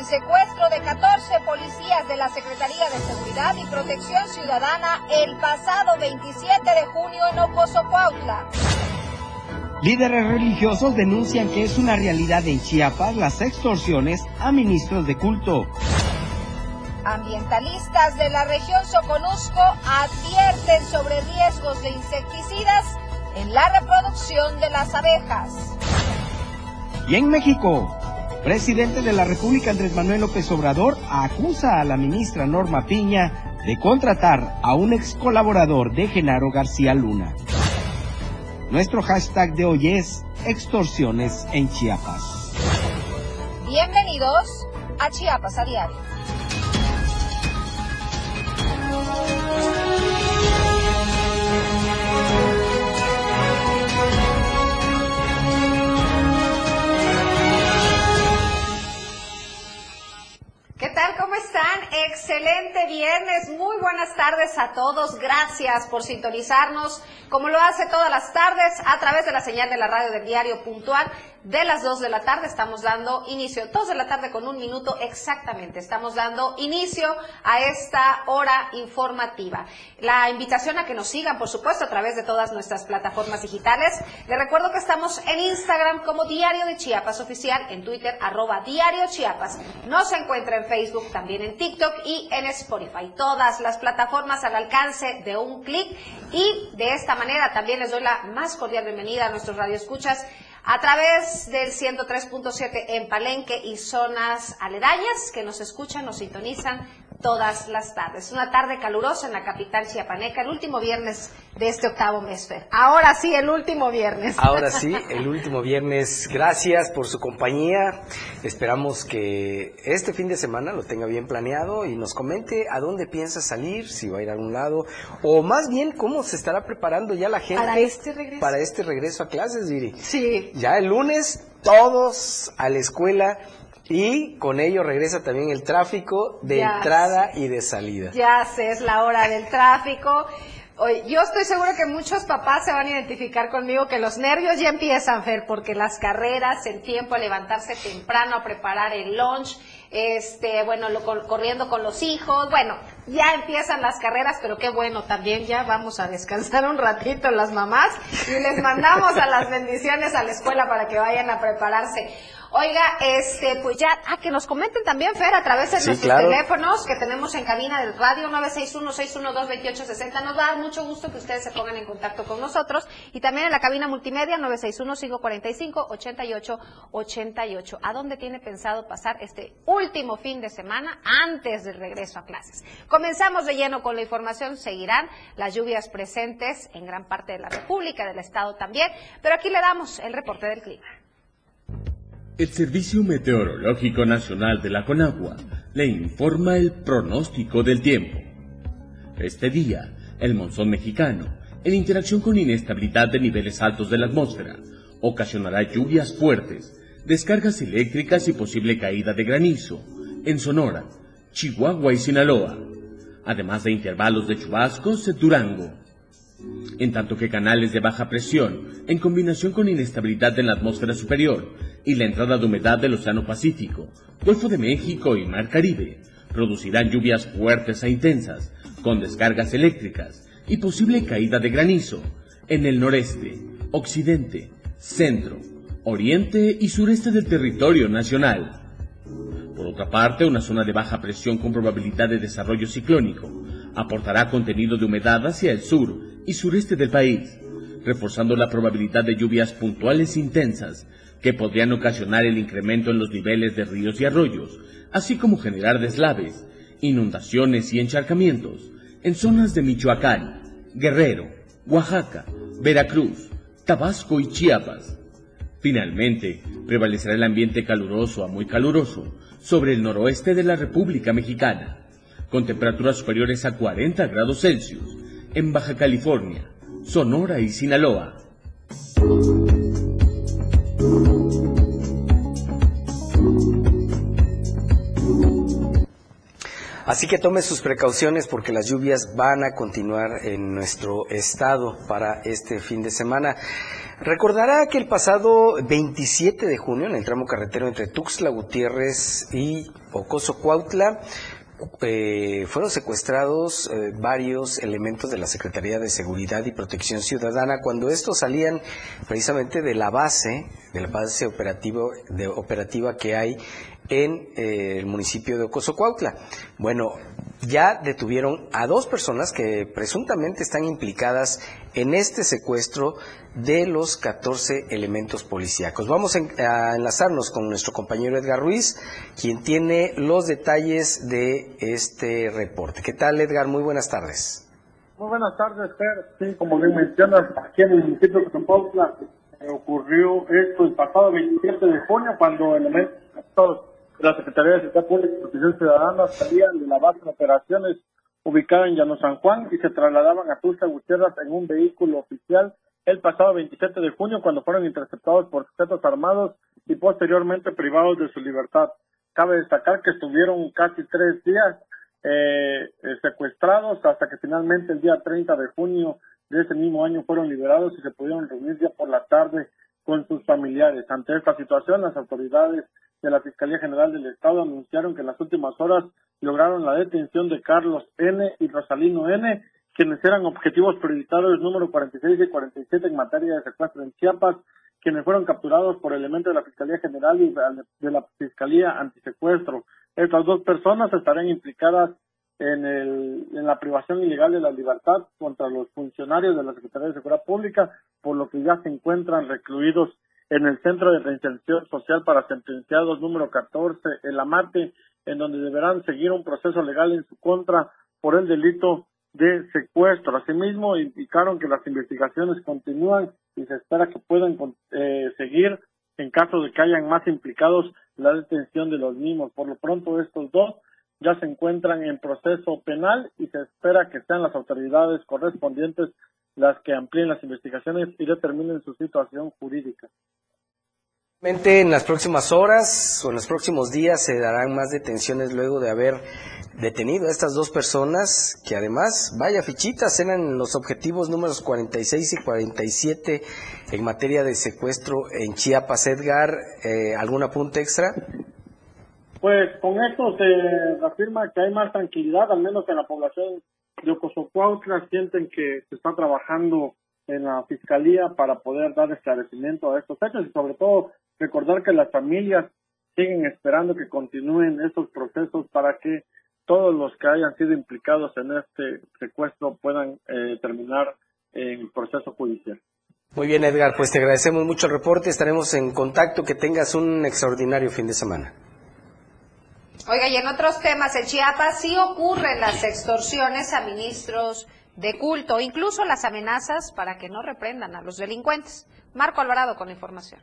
el secuestro de 14 policías de la Secretaría de Seguridad y Protección Ciudadana el pasado 27 de junio en Ocoso, Cuautla. Líderes religiosos denuncian que es una realidad en Chiapas las extorsiones a ministros de culto. Ambientalistas de la región Soconusco advierten sobre riesgos de insecticidas en la reproducción de las abejas. Y en México, presidente de la República Andrés Manuel López Obrador acusa a la ministra Norma Piña de contratar a un ex colaborador de Genaro García Luna. Nuestro hashtag de hoy es extorsiones en Chiapas. Bienvenidos a Chiapas a diario. ¿Cómo están? Excelente viernes. Muy buenas tardes a todos. Gracias por sintonizarnos, como lo hace todas las tardes, a través de la señal de la radio del diario puntual de las 2 de la tarde. Estamos dando inicio, 2 de la tarde con un minuto exactamente. Estamos dando inicio a esta hora informativa. La invitación a que nos sigan, por supuesto, a través de todas nuestras plataformas digitales. Les recuerdo que estamos en Instagram como Diario de Chiapas Oficial, en Twitter arroba Diario Chiapas. Nos encuentra en Facebook, también en TikTok y en Spotify. Todas las plataformas al alcance de un clic. Y de esta manera también les doy la más cordial bienvenida a nuestros radioescuchas a través del 103.7 en Palenque y zonas aledañas que nos escuchan, nos sintonizan todas las tardes. Una tarde calurosa en la capital chiapaneca, el último viernes de este octavo mes, Fer. Ahora sí, el último viernes. Ahora sí, el último viernes. Gracias por su compañía. Esperamos que este fin de semana lo tenga bien planeado y nos comente a dónde piensa salir, si va a ir a algún lado, o más bien cómo se estará preparando ya la gente para este regreso, para este regreso a clases, Viri. Sí. Ya el lunes todos a la escuela y con ello regresa también el tráfico de Ya entrada y de salida. Ya sé, es la hora del tráfico. Oye, yo estoy seguro que muchos papás se van a identificar conmigo que los nervios ya empiezan, Fer, porque las carreras, el tiempo a levantarse temprano, a preparar el lunch, este, bueno, lo, cor- corriendo con los hijos, bueno, ya empiezan las carreras, pero qué bueno, también ya vamos a descansar un ratito las mamás y les mandamos a las bendiciones a la escuela para que vayan a prepararse. Oiga, este, pues ya, ah, que nos comenten también, Fer, a través de Sí, nuestros claro. teléfonos que tenemos en cabina del radio 961-612-2860. Nos da mucho gusto que ustedes se pongan en contacto con nosotros. Y también en la cabina multimedia 961-545-8888. ¿A dónde tiene pensado pasar este último fin de semana antes del regreso a clases? Comenzamos de lleno con la información. Seguirán las lluvias presentes en gran parte de la República, del Estado también. Pero aquí le damos el reporte del clima. El Servicio Meteorológico Nacional de la Conagua le informa el pronóstico del tiempo. Este día, el monzón mexicano, en interacción con inestabilidad de niveles altos de la atmósfera, ocasionará lluvias fuertes, descargas eléctricas y posible caída de granizo en Sonora, Chihuahua y Sinaloa, además de intervalos de chubascos en Durango en tanto que canales de baja presión, en combinación con inestabilidad en la atmósfera superior y la entrada de humedad del Océano Pacífico, Golfo de México y Mar Caribe, producirán lluvias fuertes e intensas, con descargas eléctricas y posible caída de granizo en el noreste, occidente, centro, oriente y sureste del territorio nacional. Por otra parte, una zona de baja presión con probabilidad de desarrollo ciclónico aportará contenido de humedad hacia el sur y sureste del país, reforzando la probabilidad de lluvias puntuales intensas que podrían ocasionar el incremento en los niveles de ríos y arroyos, así como generar deslaves, inundaciones y encharcamientos en zonas de Michoacán, Guerrero, Oaxaca, Veracruz, Tabasco y Chiapas. Finalmente, prevalecerá el ambiente caluroso a muy caluroso sobre el noroeste de la República Mexicana, con temperaturas superiores a 40 grados Celsius en Baja California, Sonora y Sinaloa. Así que tome sus precauciones porque las lluvias van a continuar en nuestro estado para este fin de semana. Recordará que el pasado 27 de junio, en el tramo carretero entre Tuxtla Gutiérrez y Ocoso Cuautla, eh, fueron secuestrados eh, varios elementos de la Secretaría de Seguridad y Protección Ciudadana cuando estos salían precisamente de la base, de la base operativo, de, operativa que hay en eh, el municipio de Ocoso Cuautla. Bueno, ya detuvieron a dos personas que presuntamente están implicadas en este secuestro de los 14 elementos policíacos. Vamos a enlazarnos con nuestro compañero Edgar Ruiz, quien tiene los detalles de este reporte. ¿Qué tal, Edgar? Muy buenas tardes. Muy buenas tardes, Fer. Sí, como bien mencionas, aquí en el municipio de Zapopan eh, ocurrió esto el pasado 27 de junio, cuando elementos de la Secretaría de Seguridad Pública y Protección Ciudadana salían de la base de operaciones ubicada en Llano San Juan y se trasladaban a Tulsa Gutiérrez en un vehículo oficial el pasado 27 de junio cuando fueron interceptados por sujetos armados y posteriormente privados de su libertad. Cabe destacar que estuvieron casi tres días eh, eh, secuestrados hasta que finalmente el día 30 de junio de ese mismo año fueron liberados y se pudieron reunir ya por la tarde con sus familiares. Ante esta situación, las autoridades de la Fiscalía General del Estado anunciaron que en las últimas horas lograron la detención de Carlos N. y Rosalino N., quienes eran objetivos prioritarios número 46 y 47 en materia de secuestro en Chiapas, quienes fueron capturados por elementos de la Fiscalía General y de la Fiscalía Antisecuestro. Estas dos personas estarán implicadas en, el, en la privación ilegal de la libertad contra los funcionarios de la Secretaría de Seguridad Pública, por lo que ya se encuentran recluidos en el Centro de Reinserción Social para Sentenciados número 14, el Amate, en donde deberán seguir un proceso legal en su contra por el delito de secuestro. Asimismo, indicaron que las investigaciones continúan y se espera que puedan eh, seguir en caso de que hayan más implicados la detención de los mismos. Por lo pronto, estos dos ya se encuentran en proceso penal y se espera que sean las autoridades correspondientes las que amplíen las investigaciones y determinen su situación jurídica. En las próximas horas o en los próximos días se darán más detenciones luego de haber detenido a estas dos personas que además, vaya fichitas, eran los objetivos números 46 y 47 en materia de secuestro en Chiapas. Edgar, eh, ¿algún apunte extra? Pues con esto se afirma que hay más tranquilidad, al menos en la población de Ocosocuautla, sienten que se está trabajando en la fiscalía para poder dar esclarecimiento a estos hechos y sobre todo recordar que las familias siguen esperando que continúen estos procesos para que todos los que hayan sido implicados en este secuestro puedan eh, terminar en el proceso judicial. Muy bien, Edgar, pues te agradecemos mucho el reporte, estaremos en contacto, que tengas un extraordinario fin de semana. Oiga, y en otros temas, en Chiapas sí ocurren las extorsiones a ministros de culto, incluso las amenazas para que no reprendan a los delincuentes. Marco Alvarado con la información.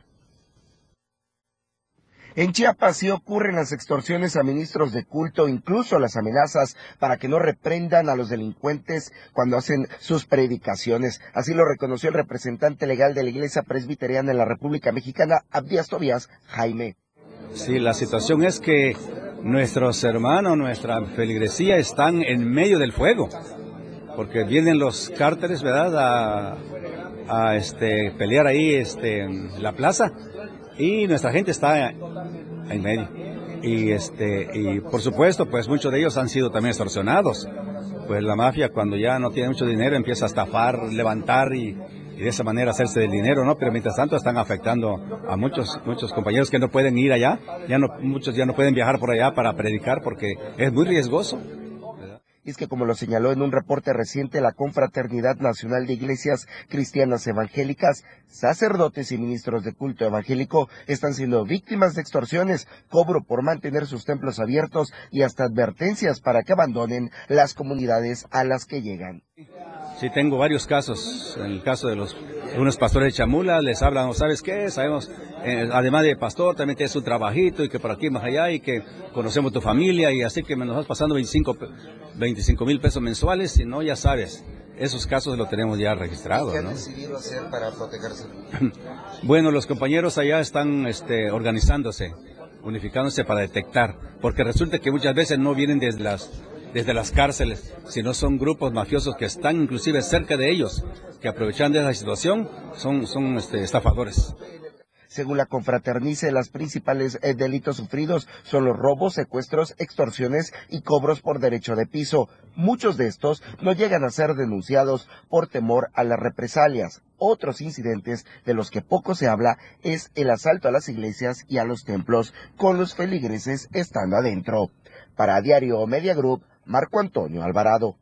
En Chiapas sí ocurren las extorsiones a ministros de culto, incluso las amenazas para que no reprendan a los delincuentes cuando hacen sus predicaciones. Así lo reconoció el representante legal de la Iglesia Presbiteriana en la República Mexicana, Abdías Tobias, Jaime. Sí, la situación es que nuestros hermanos, nuestra feligresía están en medio del fuego, porque vienen los cárteles, ¿verdad?, a, este, pelear ahí este, en la plaza y nuestra gente está en medio. Y este y por supuesto, pues muchos de ellos han sido también extorsionados. Pues la mafia cuando ya no tiene mucho dinero empieza a estafar, levantar y, de esa manera hacerse del dinero, ¿no? Pero mientras tanto están afectando a muchos muchos compañeros que no pueden ir allá, ya no muchos ya no pueden viajar por allá para predicar porque es muy riesgoso es que como lo señaló en un reporte reciente la Confraternidad Nacional de Iglesias Cristianas Evangélicas, sacerdotes y ministros de culto evangélico están siendo víctimas de extorsiones, cobro por mantener sus templos abiertos y hasta advertencias para que abandonen las comunidades a las que llegan. Sí, tengo varios casos. En el caso de los unos pastores de Chamula les hablan, ¿sabes qué? Sabemos, eh, además de pastor, también tienes un trabajito y que por aquí más allá y que conocemos tu familia y así que me nos vas pasando 25 mil pesos mensuales y no, ya sabes. Esos casos los tenemos ya registrados. ¿Qué han decidido hacer para protegerse? bueno, los compañeros allá están este, organizándose, unificándose para detectar, porque resulta que muchas veces no vienen desde las desde las cárceles, sino son grupos mafiosos que están inclusive cerca de ellos, que aprovechan de esa situación, son, son este, estafadores. Según la confraternice, los principales eh, delitos sufridos son los robos, secuestros, extorsiones y cobros por derecho de piso. Muchos de estos no llegan a ser denunciados por temor a las represalias. Otros incidentes de los que poco se habla es el asalto a las iglesias y a los templos, con los feligreses estando adentro. Para Diario Media Group, Marco Antonio Alvarado.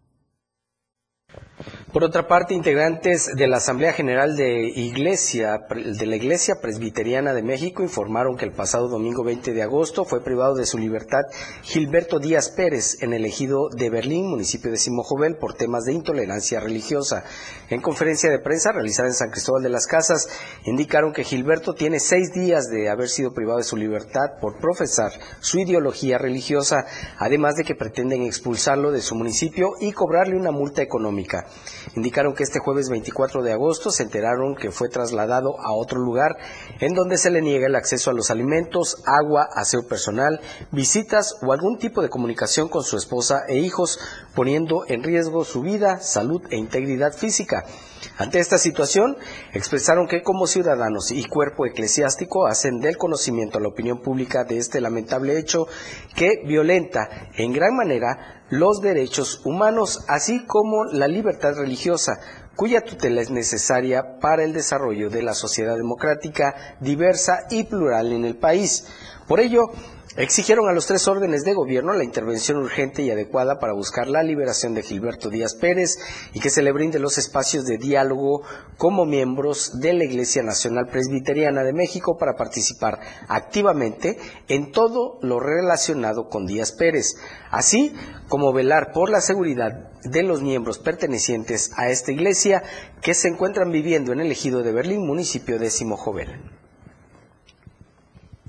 Por otra parte, integrantes de la Asamblea General de, Iglesia, de la Iglesia Presbiteriana de México informaron que el pasado domingo 20 de agosto fue privado de su libertad Gilberto Díaz Pérez en el ejido de Berlín, municipio de Simojovel, por temas de intolerancia religiosa. En conferencia de prensa realizada en San Cristóbal de las Casas, indicaron que Gilberto tiene seis días de haber sido privado de su libertad por profesar su ideología religiosa, además de que pretenden expulsarlo de su municipio y cobrarle una multa económica. Indicaron que este jueves 24 de agosto se enteraron que fue trasladado a otro lugar en donde se le niega el acceso a los alimentos, agua, aseo personal, visitas o algún tipo de comunicación con su esposa e hijos, poniendo en riesgo su vida, salud e integridad física. Ante esta situación, expresaron que como ciudadanos y cuerpo eclesiástico hacen del conocimiento a la opinión pública de este lamentable hecho que violenta en gran manera los derechos humanos, así como la libertad religiosa, cuya tutela es necesaria para el desarrollo de la sociedad democrática diversa y plural en el país. Por ello, Exigieron a los tres órdenes de gobierno la intervención urgente y adecuada para buscar la liberación de Gilberto Díaz Pérez y que se le brinde los espacios de diálogo como miembros de la Iglesia Nacional Presbiteriana de México para participar activamente en todo lo relacionado con Díaz Pérez, así como velar por la seguridad de los miembros pertenecientes a esta iglesia que se encuentran viviendo en el ejido de Berlín, municipio de Simojovel.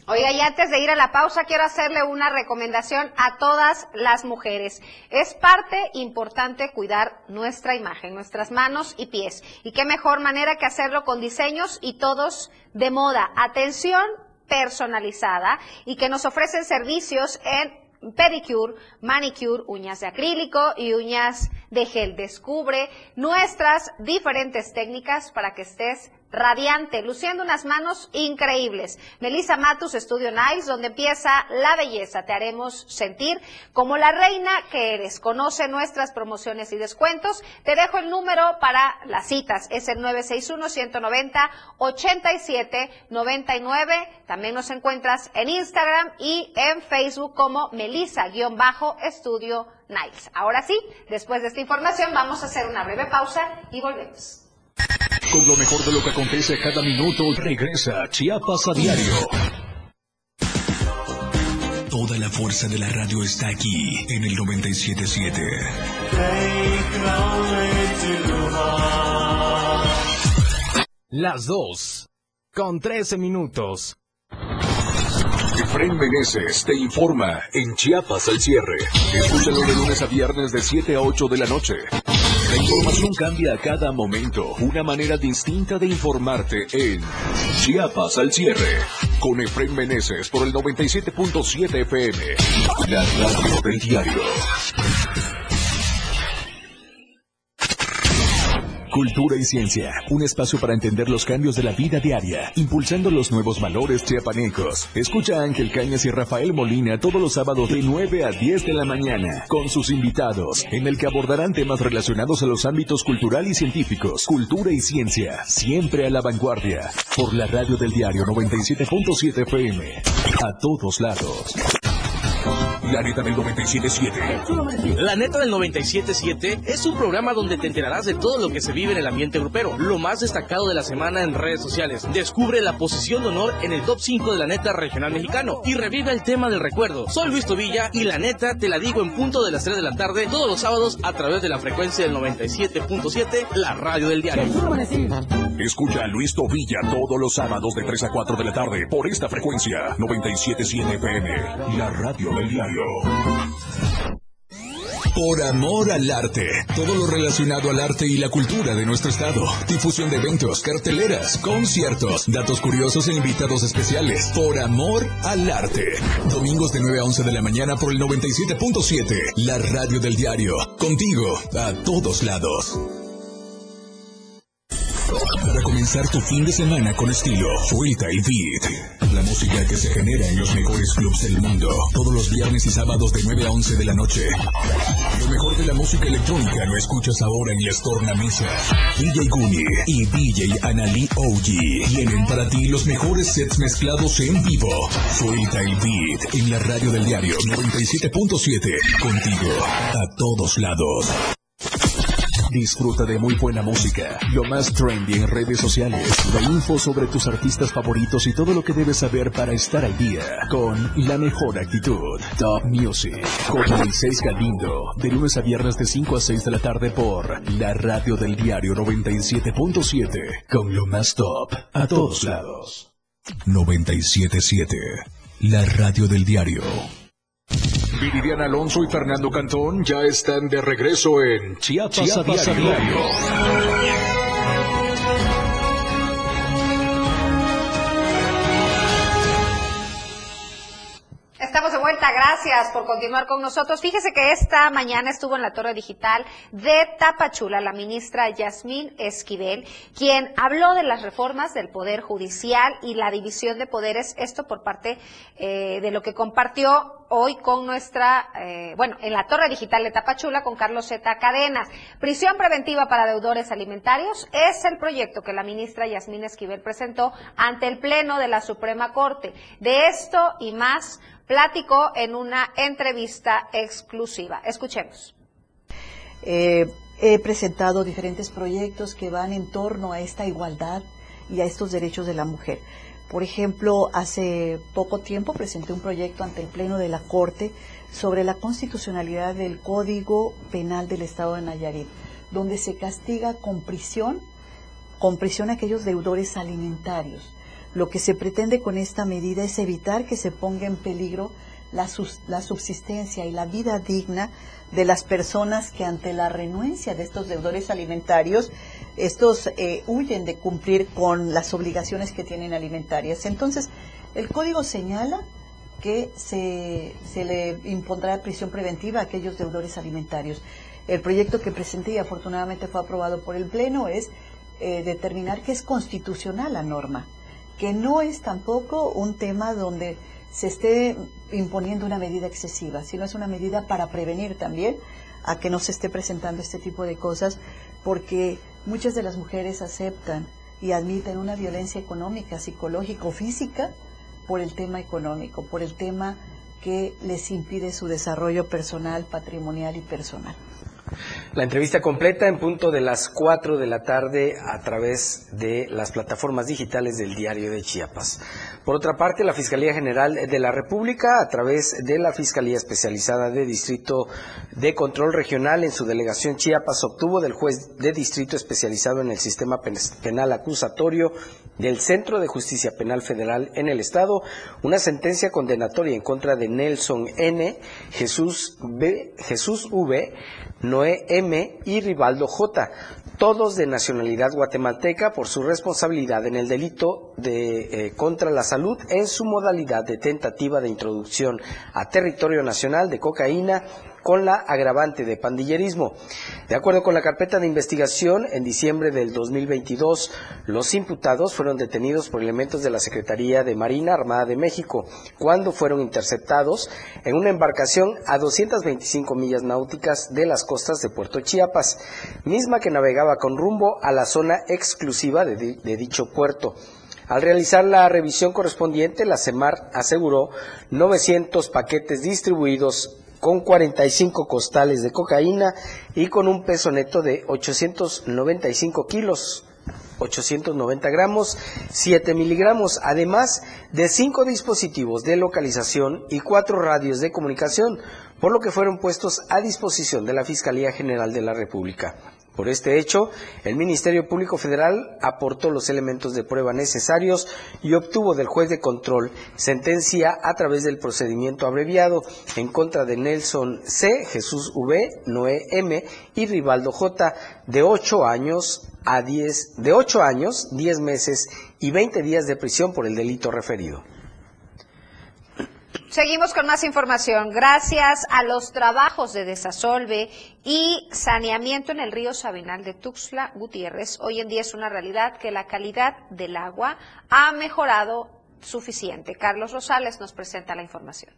Oiga, y antes de ir a la pausa, quiero hacerle una recomendación a todas las mujeres. Es parte importante cuidar nuestra imagen, nuestras manos y pies. Y qué mejor manera que hacerlo con diseños y todos de moda. Atención personalizada y que nos ofrecen servicios en pedicure, manicure, uñas de acrílico y uñas de gel. Descubre nuestras diferentes técnicas para que estés radiante, luciendo unas manos increíbles. Melissa Matus, Estudio Nice, donde empieza la belleza. Te haremos sentir como la reina que eres. Conoce nuestras promociones y descuentos. Te dejo el número para las citas. Es el 961-190-8799. También nos encuentras en Instagram y en Facebook como Melissa-Estudio Nice. Ahora sí, después de esta información vamos a hacer una breve pausa y volvemos. Con lo mejor de lo que acontece cada minuto, regresa Chiapas a diario. Toda la fuerza de la radio está aquí en el 977. Las dos, con 13 minutos. Efraín Meneses te informa en Chiapas al cierre. Escúchalo de lunes a viernes de 7 a 8 de la noche. La información cambia a cada momento. Una manera distinta de informarte en Chiapas al cierre. Con Efraín Meneses por el 97.7 FM. La radio del diario. Cultura y ciencia, un espacio para entender los cambios de la vida diaria, impulsando los nuevos valores chiapanecos. Escucha a Ángel Cañas y Rafael Molina todos los sábados de 9 a 10 de la mañana, con sus invitados, en el que abordarán temas relacionados a los ámbitos cultural y científicos, cultura y ciencia, siempre a la vanguardia, por la radio del diario 97.7 FM, a todos lados. La neta del 97.7. La neta del 97.7 es un programa donde te enterarás de todo lo que se vive en el ambiente grupero, lo más destacado de la semana en redes sociales. Descubre la posición de honor en el top 5 de la neta regional mexicano y revive el tema del recuerdo. Soy Luis Tobilla y la neta te la digo en punto de las 3 de la tarde todos los sábados a través de la frecuencia del 97.7, la radio del diario. Escucha a Luis Tobilla todos los sábados de 3 a 4 de la tarde por esta frecuencia 97.7 FM, la radio diario. Por amor al arte. Todo lo relacionado al arte y la cultura de nuestro estado. Difusión de eventos, carteleras, conciertos, datos curiosos e invitados especiales. Por amor al arte. Domingos de 9 a 11 de la mañana por el 97.7. La radio del diario. Contigo, a todos lados. Para comenzar tu fin de semana con estilo, Suelta y Beat. La música que se genera en los mejores clubs del mundo. Todos los viernes y sábados de 9 a 11 de la noche. Lo mejor de la música electrónica lo escuchas ahora en las tornamesas. DJ Guni y DJ Anali OG tienen para ti los mejores sets mezclados en vivo. Suelta el Beat en la radio del diario 97.7. Contigo, a todos lados. Disfruta de muy buena música, lo más trendy en redes sociales, la info sobre tus artistas favoritos y todo lo que debes saber para estar al día con la mejor actitud. Top Music con Moisés Galindo, de lunes a viernes de 5 a 6 de la tarde por la radio del diario 97.7 con lo más top a todos lados. 97.7, la radio del diario. Viridiana Alonso y Fernando Cantón ya están de regreso en Chiapas, Chiapas a a diario. Gracias por continuar con nosotros. Fíjese que esta mañana estuvo en la torre digital de Tapachula la ministra Yasmín Esquivel, quien habló de las reformas del Poder Judicial y la división de poderes, esto por parte eh, de lo que compartió hoy con nuestra, eh, bueno, en la torre digital de Tapachula con Carlos Z. Cadenas. Prisión preventiva para deudores alimentarios es el proyecto que la ministra Yasmín Esquivel presentó ante el Pleno de la Suprema Corte. De esto y más platicó en una entrevista exclusiva. Escuchemos. Eh, he presentado diferentes proyectos que van en torno a esta igualdad y a estos derechos de la mujer. Por ejemplo, hace poco tiempo presenté un proyecto ante el Pleno de la Corte sobre la constitucionalidad del Código Penal del Estado de Nayarit, donde se castiga con prisión, con prisión a aquellos deudores alimentarios. Lo que se pretende con esta medida es evitar que se ponga en peligro la, la subsistencia y la vida digna de las personas que ante la renuencia de estos deudores alimentarios, estos eh, huyen de cumplir con las obligaciones que tienen alimentarias. Entonces, el código señala que se, se le impondrá prisión preventiva a aquellos deudores alimentarios. El proyecto que presenté y afortunadamente fue aprobado por el Pleno es eh, determinar que es constitucional la norma, que no es tampoco un tema donde se esté imponiendo una medida excesiva, sino es una medida para prevenir también a que no se esté presentando este tipo de cosas, porque muchas de las mujeres aceptan y admiten una violencia económica, psicológica o física por el tema económico, por el tema que les impide su desarrollo personal, patrimonial y personal. La entrevista completa en punto de las 4 de la tarde a través de las plataformas digitales del Diario de Chiapas. Por otra parte, la Fiscalía General de la República, a través de la Fiscalía Especializada de Distrito de Control Regional en su delegación Chiapas, obtuvo del juez de distrito especializado en el sistema pen- penal acusatorio del Centro de Justicia Penal Federal en el Estado una sentencia condenatoria en contra de Nelson N., Jesús B., Jesús V., Noé M. y Rivaldo J., todos de nacionalidad guatemalteca por su responsabilidad en el delito de eh, contra la salud en su modalidad de tentativa de introducción a territorio nacional de cocaína con la agravante de pandillerismo. De acuerdo con la carpeta de investigación, en diciembre del 2022, los imputados fueron detenidos por elementos de la Secretaría de Marina Armada de México, cuando fueron interceptados en una embarcación a 225 millas náuticas de las costas de Puerto Chiapas, misma que navegaba con rumbo a la zona exclusiva de, di- de dicho puerto. Al realizar la revisión correspondiente, la CEMAR aseguró 900 paquetes distribuidos con 45 costales de cocaína y con un peso neto de 895 kilos. 890 gramos, 7 miligramos, además de cinco dispositivos de localización y cuatro radios de comunicación, por lo que fueron puestos a disposición de la Fiscalía General de la República. Por este hecho, el Ministerio Público Federal aportó los elementos de prueba necesarios y obtuvo del juez de control sentencia a través del procedimiento abreviado en contra de Nelson C., Jesús V., Noé M. y Rivaldo J. de 8 años a 10, de 8 años, 10 meses y 20 días de prisión por el delito referido. Seguimos con más información. Gracias a los trabajos de desasolve y saneamiento en el río Sabinal de Tuxtla Gutiérrez, hoy en día es una realidad que la calidad del agua ha mejorado suficiente. Carlos Rosales nos presenta la información.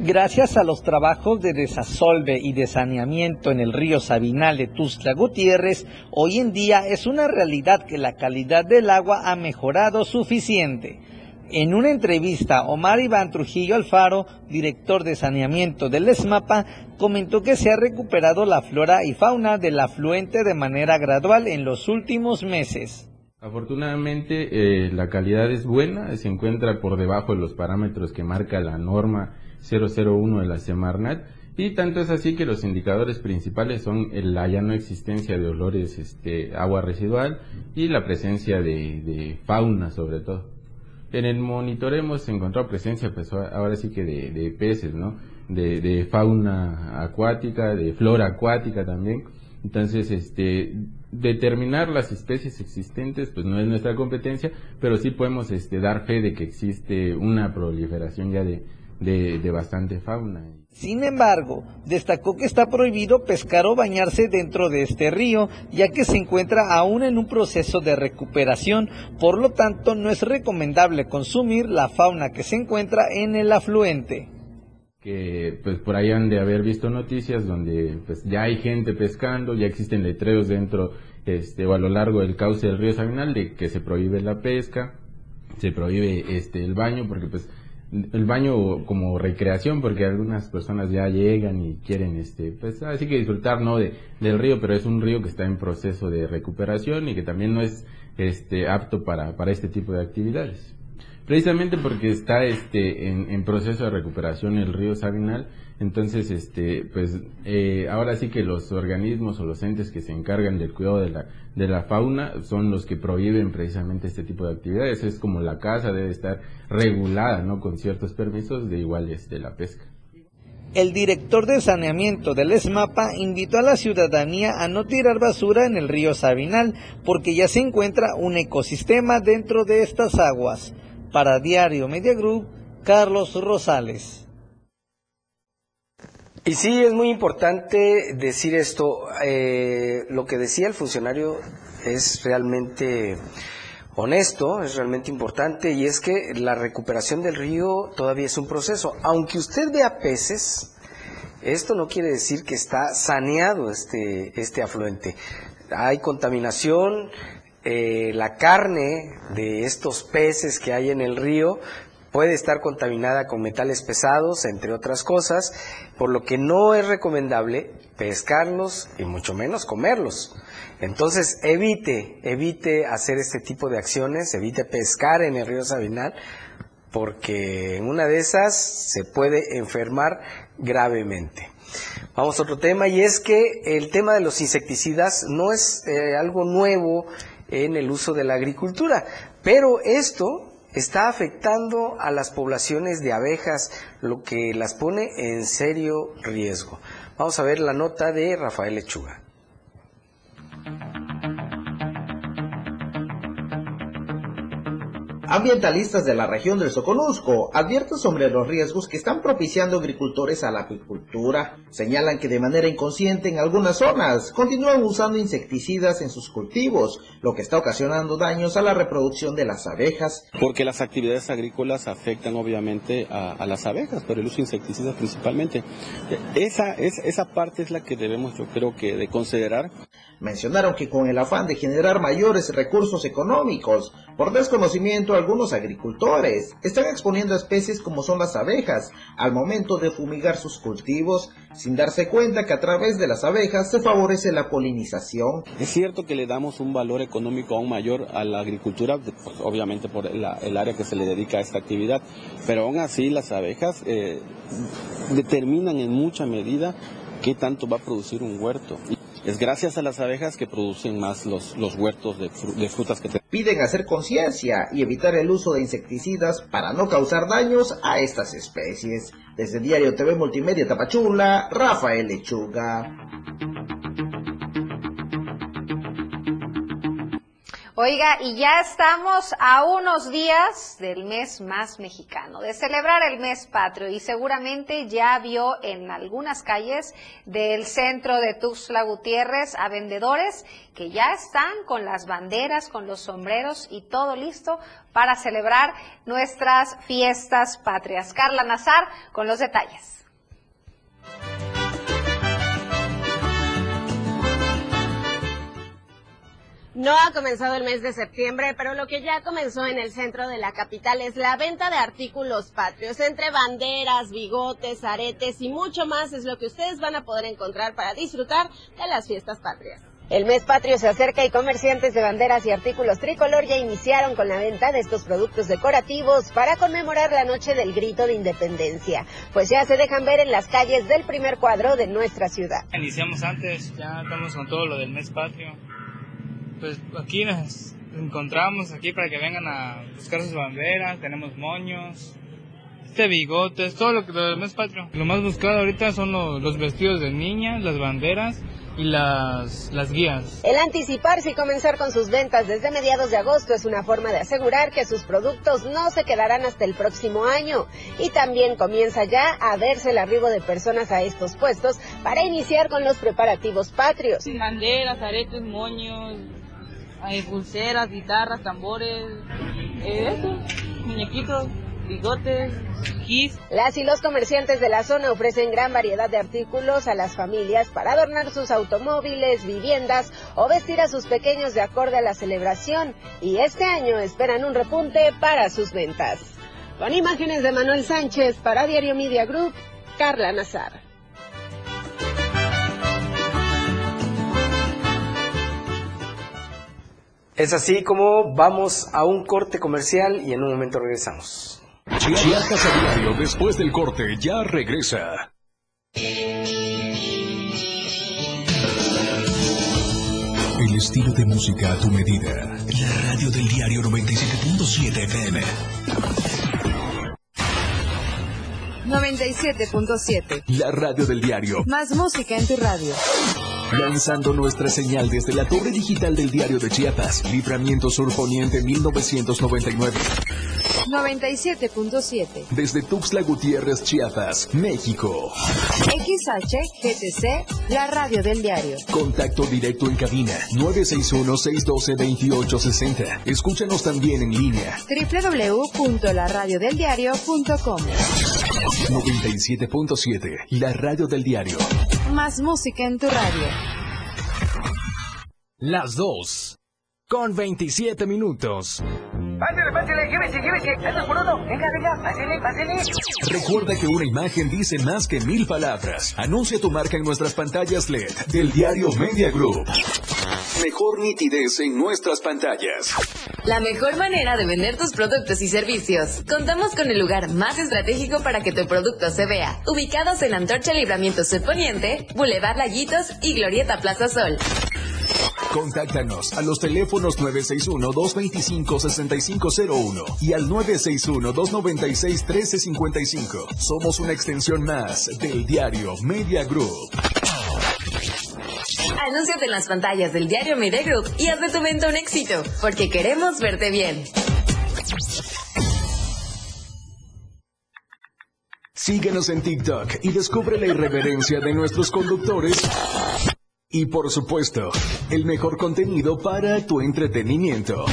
Gracias a los trabajos de desasolve y de saneamiento en el río Sabinal de Tuxtla Gutiérrez, hoy en día es una realidad que la calidad del agua ha mejorado suficiente. En una entrevista, Omar Iván Trujillo Alfaro, director de saneamiento del ESMAPA, comentó que se ha recuperado la flora y fauna del afluente de manera gradual en los últimos meses. Afortunadamente eh, la calidad es buena, se encuentra por debajo de los parámetros que marca la norma 001 de la Semarnat y tanto es así que los indicadores principales son la ya no existencia de olores, este, agua residual y la presencia de fauna sobre todo. En el monitoreo hemos encontrado presencia, pues ahora sí que de, peces, ¿no? De, fauna acuática, de flora acuática también. Entonces, este, determinar las especies existentes, pues no es nuestra competencia, pero sí podemos este, dar fe de que existe una proliferación ya de, de bastante fauna. Sin embargo, destacó que está prohibido pescar o bañarse dentro de este río, ya que se encuentra aún en un proceso de recuperación, por lo tanto no es recomendable consumir la fauna que se encuentra en el afluente. Que pues por ahí han de haber visto noticias donde pues ya hay gente pescando, ya existen letreros dentro este o a lo largo del cauce del río Sabinal de que se prohíbe la pesca, se prohíbe este el baño porque pues el baño como recreación porque algunas personas ya llegan y quieren este pues así que disfrutar no de, del río pero es un río que está en proceso de recuperación y que también no es este apto para, para este tipo de actividades. Precisamente porque está este en, en proceso de recuperación el río Sabinal entonces, este, pues eh, ahora sí que los organismos o los entes que se encargan del cuidado de la, de la fauna son los que prohíben precisamente este tipo de actividades. Es como la casa debe estar regulada, ¿no? Con ciertos permisos de igual de la pesca. El director de saneamiento del ESMAPA invitó a la ciudadanía a no tirar basura en el río Sabinal porque ya se encuentra un ecosistema dentro de estas aguas. Para Diario Media Group, Carlos Rosales. Y sí, es muy importante decir esto. Eh, lo que decía el funcionario es realmente honesto, es realmente importante y es que la recuperación del río todavía es un proceso. Aunque usted vea peces, esto no quiere decir que está saneado este, este afluente. Hay contaminación, eh, la carne de estos peces que hay en el río puede estar contaminada con metales pesados, entre otras cosas, por lo que no es recomendable pescarlos y mucho menos comerlos. Entonces evite, evite hacer este tipo de acciones, evite pescar en el río Sabinal, porque en una de esas se puede enfermar gravemente. Vamos a otro tema y es que el tema de los insecticidas no es eh, algo nuevo en el uso de la agricultura, pero esto está afectando a las poblaciones de abejas, lo que las pone en serio riesgo. Vamos a ver la nota de Rafael Lechuga. Ambientalistas de la región del Soconusco advierten sobre los riesgos que están propiciando agricultores a la apicultura. Señalan que de manera inconsciente en algunas zonas continúan usando insecticidas en sus cultivos, lo que está ocasionando daños a la reproducción de las abejas. Porque las actividades agrícolas afectan obviamente a, las abejas, pero el uso de insecticidas principalmente. Esa, es, esa parte es la que debemos yo creo que de considerar. Mencionaron que con el afán de generar mayores recursos económicos, por desconocimiento algunos agricultores están exponiendo especies como son las abejas al momento de fumigar sus cultivos sin darse cuenta que a través de las abejas se favorece la polinización. Es cierto que le damos un valor económico aún mayor a la agricultura, pues, obviamente por el área que se le dedica a esta actividad, pero aún así las abejas eh, determinan en mucha medida qué tanto va a producir un huerto. Es gracias a las abejas que producen más los, los huertos de, de frutas que tenemos. Piden hacer conciencia y evitar el uso de insecticidas para no causar daños a estas especies. Desde Diario TV Multimedia Tapachula, Rafael Lechuga. Oiga, y ya estamos a unos días del mes más mexicano, de celebrar el mes patrio y seguramente ya vio en algunas calles del centro de Tuxtla Gutiérrez a vendedores que ya están con las banderas, con los sombreros y todo listo para celebrar nuestras fiestas patrias. Carla Nazar con los detalles. No ha comenzado el mes de septiembre, pero lo que ya comenzó en el centro de la capital es la venta de artículos patrios, entre banderas, bigotes, aretes y mucho más es lo que ustedes van a poder encontrar para disfrutar de las fiestas patrias. El mes patrio se acerca y comerciantes de banderas y artículos tricolor ya iniciaron con la venta de estos productos decorativos para conmemorar la noche del grito de independencia, pues ya se dejan ver en las calles del primer cuadro de nuestra ciudad. Iniciamos antes, ya estamos con todo lo del mes patrio pues aquí nos encontramos aquí para que vengan a buscar sus banderas, tenemos moños, este bigotes, todo lo que lo mes patrio. Lo más buscado ahorita son los, vestidos de niñas, las banderas y las, las guías. El anticiparse y comenzar con sus ventas desde mediados de agosto es una forma de asegurar que sus productos no se quedarán hasta el próximo año. Y también comienza ya a verse el arribo de personas a estos puestos para iniciar con los preparativos patrios. Banderas, aretes, moños, hay pulseras, guitarras, tambores, eh, eso, muñequitos, bigotes, gis. Las y los comerciantes de la zona ofrecen gran variedad de artículos a las familias para adornar sus automóviles, viviendas o vestir a sus pequeños de acorde a la celebración. Y este año esperan un repunte para sus ventas. Con imágenes de Manuel Sánchez para Diario Media Group, Carla Nazar. Es así como vamos a un corte comercial y en un momento regresamos. Chiapas a diario después del corte ya regresa. El estilo de música a tu medida. La radio del diario 97.7 FM. 97.7. La radio del diario. Más música en tu radio. Lanzando nuestra señal desde la torre digital del diario de Chiapas, Libramiento Sur Poniente 1999. 97.7. Desde Tuxtla Gutiérrez, Chiapas, México. XHGTC, la radio del diario. Contacto directo en cabina 961-612-2860. Escúchanos también en línea. www.laradiodeldiario.com 97.7, la radio del diario. Más música en tu radio. Las dos. Con 27 minutos. Pásale, pásale, llévese, llévese. Anda por uno. Venga, venga, pásale, pásale. Recuerda que una imagen dice más que mil palabras. Anuncia tu marca en nuestras pantallas LED del diario Media Group. Mejor nitidez en nuestras pantallas. La mejor manera de vender tus productos y servicios. Contamos con el lugar más estratégico para que tu producto se vea. Ubicados en Antorcha Libramiento Sur Poniente, Boulevard Laguitos y Glorieta Plaza Sol. Contáctanos a los teléfonos 961-225-6501 y al 961-296-1355. Somos una extensión más del diario Media Group. Anúnciate en las pantallas del diario Media Group y haz de tu venta un éxito, porque queremos verte bien. Síguenos en TikTok y descubre la irreverencia de nuestros conductores. Y por supuesto, el mejor contenido para tu entretenimiento.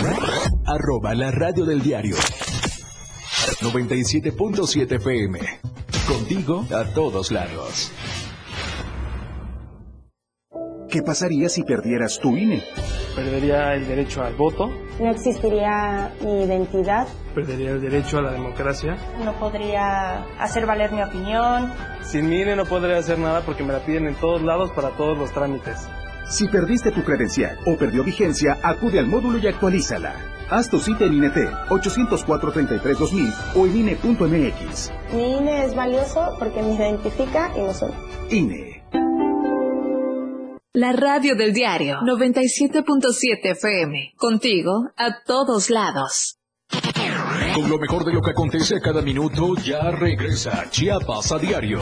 Arroba la radio del diario. 97.7 FM. Contigo a todos lados. ¿Qué pasaría si perdieras tu INE? Perdería el derecho al voto. No existiría mi identidad. Perdería el derecho a la democracia. No podría hacer valer mi opinión. Sin mi INE no podría hacer nada porque me la piden en todos lados para todos los trámites. Si perdiste tu credencial o perdió vigencia, acude al módulo y actualízala. Haz tu cita en INET 804-33-2000 o en INE.mx. Mi INE es valioso porque me identifica y no solo. INE. La radio del diario 97.7 FM. Contigo a todos lados. Con lo mejor de lo que acontece cada minuto, ya regresa Chiapas a diario.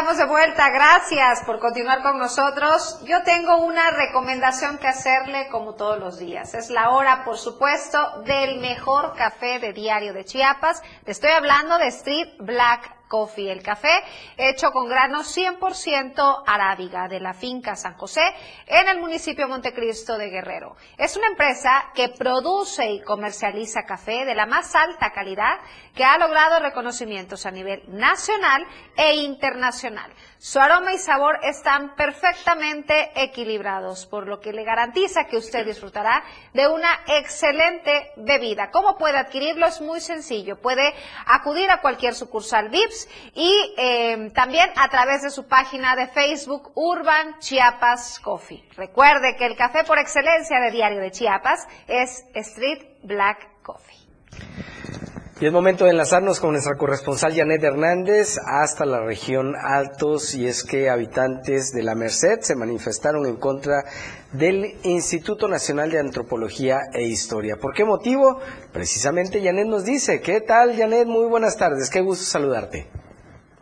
Estamos de vuelta, gracias por continuar con nosotros. Yo tengo una recomendación que hacerle como todos los días. Es la hora, por supuesto, del mejor café de diario de Chiapas. Estoy hablando de Street Black Coffee, el café hecho con granos 100% arábiga de la finca San José en el municipio Montecristo de Guerrero. Es una empresa que produce y comercializa café de la más alta calidad que ha logrado reconocimientos a nivel nacional e internacional. Su aroma y sabor están perfectamente equilibrados, por lo que le garantiza que usted disfrutará de una excelente bebida. ¿Cómo puede adquirirlo? Es muy sencillo. Puede acudir a cualquier sucursal VIPS y eh, también a través de su página de Facebook Urban Chiapas Coffee. Recuerde que el café por excelencia de Diario de Chiapas es Street Black Coffee. Y es momento de enlazarnos con nuestra corresponsal Janet Hernández hasta la región Altos y es que habitantes de la Merced se manifestaron en contra del Instituto Nacional de Antropología e Historia. ¿Por qué motivo? Precisamente Janet nos dice. ¿Qué tal Janet? Muy buenas tardes, qué gusto saludarte.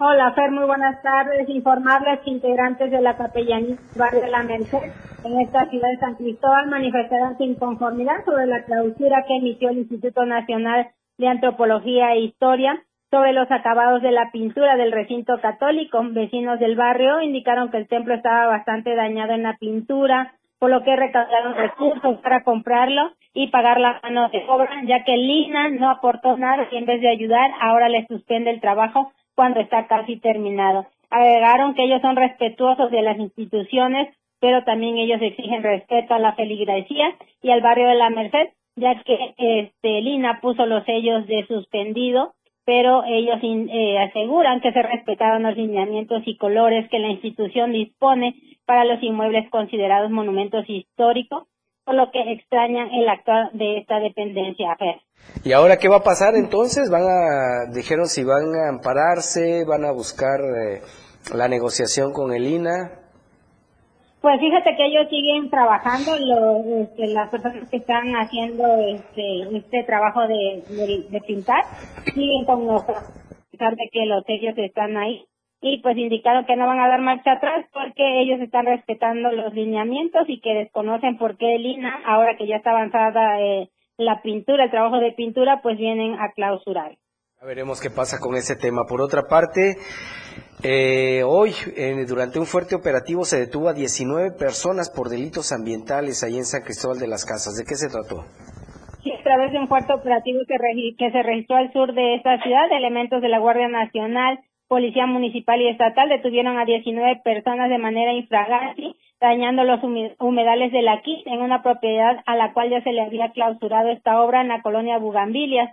Hola Fer, muy buenas tardes. Informarles que integrantes de la capellanía Barrio de la Merced en esta ciudad de San Cristóbal manifestaron su inconformidad sobre la clausura que emitió el Instituto Nacional de Antropología e Historia sobre los acabados de la pintura del recinto católico. Vecinos del barrio indicaron que el templo estaba bastante dañado en la pintura, por lo que recaudaron recursos para comprarlo y pagar la mano de obra, ya que Lina no aportó nada y en vez de ayudar, ahora le suspende el trabajo cuando está casi terminado. Agregaron que ellos son respetuosos de las instituciones, pero también ellos exigen respeto a la feligresía y al barrio de la Merced, ya que este, Lina puso los sellos de suspendido, pero ellos eh, aseguran que se respetaron los lineamientos y colores que la institución dispone para los inmuebles considerados monumentos históricos, por lo que extrañan el actual de esta dependencia. ¿Y ahora qué va a pasar entonces? ¿Van a, dijeron si van a ampararse, van a buscar eh, la negociación con el INA? Pues fíjate que ellos siguen trabajando, los, este, las personas que están haciendo este, este trabajo de, pintar, siguen con nosotros, a pesar de que los sellos están ahí. Y pues indicaron que no van a dar marcha atrás porque ellos están respetando los lineamientos y que desconocen por qué el INA, ahora que ya está avanzada eh, la pintura, el trabajo de pintura, pues vienen a clausurar. Veremos qué pasa con ese tema. Por otra parte, eh, hoy, durante un fuerte operativo, se detuvo a 19 personas por delitos ambientales ahí en San Cristóbal de las Casas. ¿De qué se trató? Sí, a través de un fuerte operativo que, se registró al sur de esta ciudad, elementos de la Guardia Nacional, Policía Municipal y Estatal detuvieron a 19 personas de manera infragante, dañando los humedales de la QIS en una propiedad a la cual ya se le había clausurado esta obra en la colonia Bugambilias.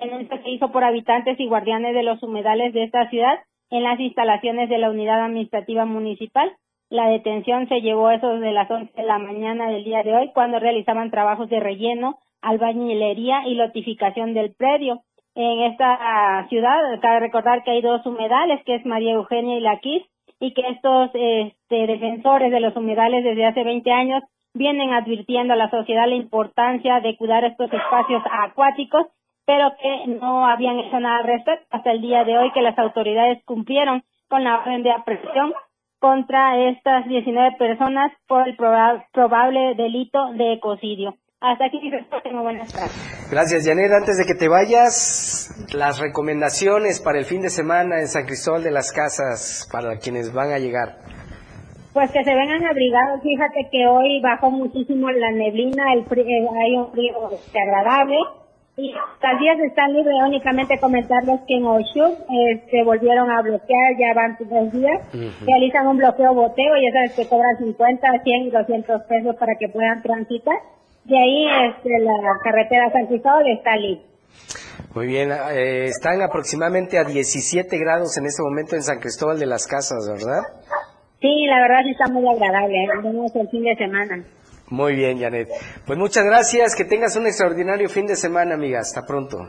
En se hizo por habitantes y guardianes de los humedales de esta ciudad en las instalaciones de la Unidad Administrativa Municipal. La detención se llevó eso de las 11 de la mañana del día de hoy, cuando realizaban trabajos de relleno, albañilería y lotificación del predio. En esta ciudad, cabe recordar que hay dos humedales, que es María Eugenia y La Quis, y que estos este, defensores de los humedales desde hace 20 años vienen advirtiendo a la sociedad la importancia de cuidar estos espacios acuáticos pero que no habían hecho nada al respecto hasta el día de hoy que las autoridades cumplieron con la orden de aprehensión contra estas 19 personas por el probable delito de ecocidio. Hasta aquí mi respuesta. Muy buenas tardes. Gracias, Janet. Antes de que te vayas, las recomendaciones para el fin de semana en San Cristóbal de las Casas para quienes van a llegar. Pues que se vengan abrigados. Fíjate que hoy bajó muchísimo la neblina, el eh, hay un frío agradable y las están libres, únicamente comentarles que en Oshu se volvieron a bloquear, ya van dos días, realizan un bloqueo boteo, ya sabes que cobran 50, 100 y 200 pesos para que puedan transitar. De ahí este, la carretera San Cristóbal está libre. Muy bien, eh, están aproximadamente a 17 grados en este momento en San Cristóbal de las Casas, ¿verdad? Sí, la verdad sí está muy agradable. Tenemos el fin de semana. Muy bien, Janet. Pues muchas gracias, que tengas un extraordinario fin de semana, amiga. Hasta pronto.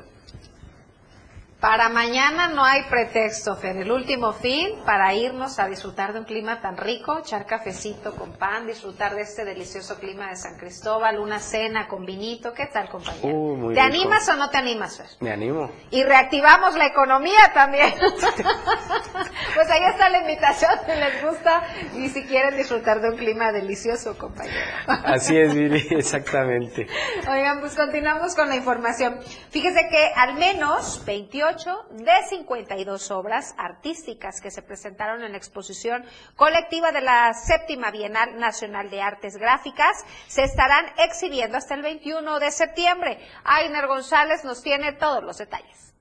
Para mañana no hay pretexto, Fer. El último fin para irnos a disfrutar de un clima tan rico, echar cafecito con pan, disfrutar de este delicioso clima de San Cristóbal, una cena con vinito. ¿Qué tal, compañero? Uh, ¿Te rico. animas o no te animas, Fer? Me animo. Y reactivamos la economía también. pues ahí está la invitación, si les gusta y si quieren disfrutar de un clima delicioso, compañero. Así es, Viri, exactamente. Oigan, pues continuamos con la información. Fíjese que al menos 28 de 52 obras artísticas que se presentaron en la exposición colectiva de la séptima Bienal Nacional de Artes Gráficas se estarán exhibiendo hasta el 21 de septiembre. Ainer González nos tiene todos los detalles.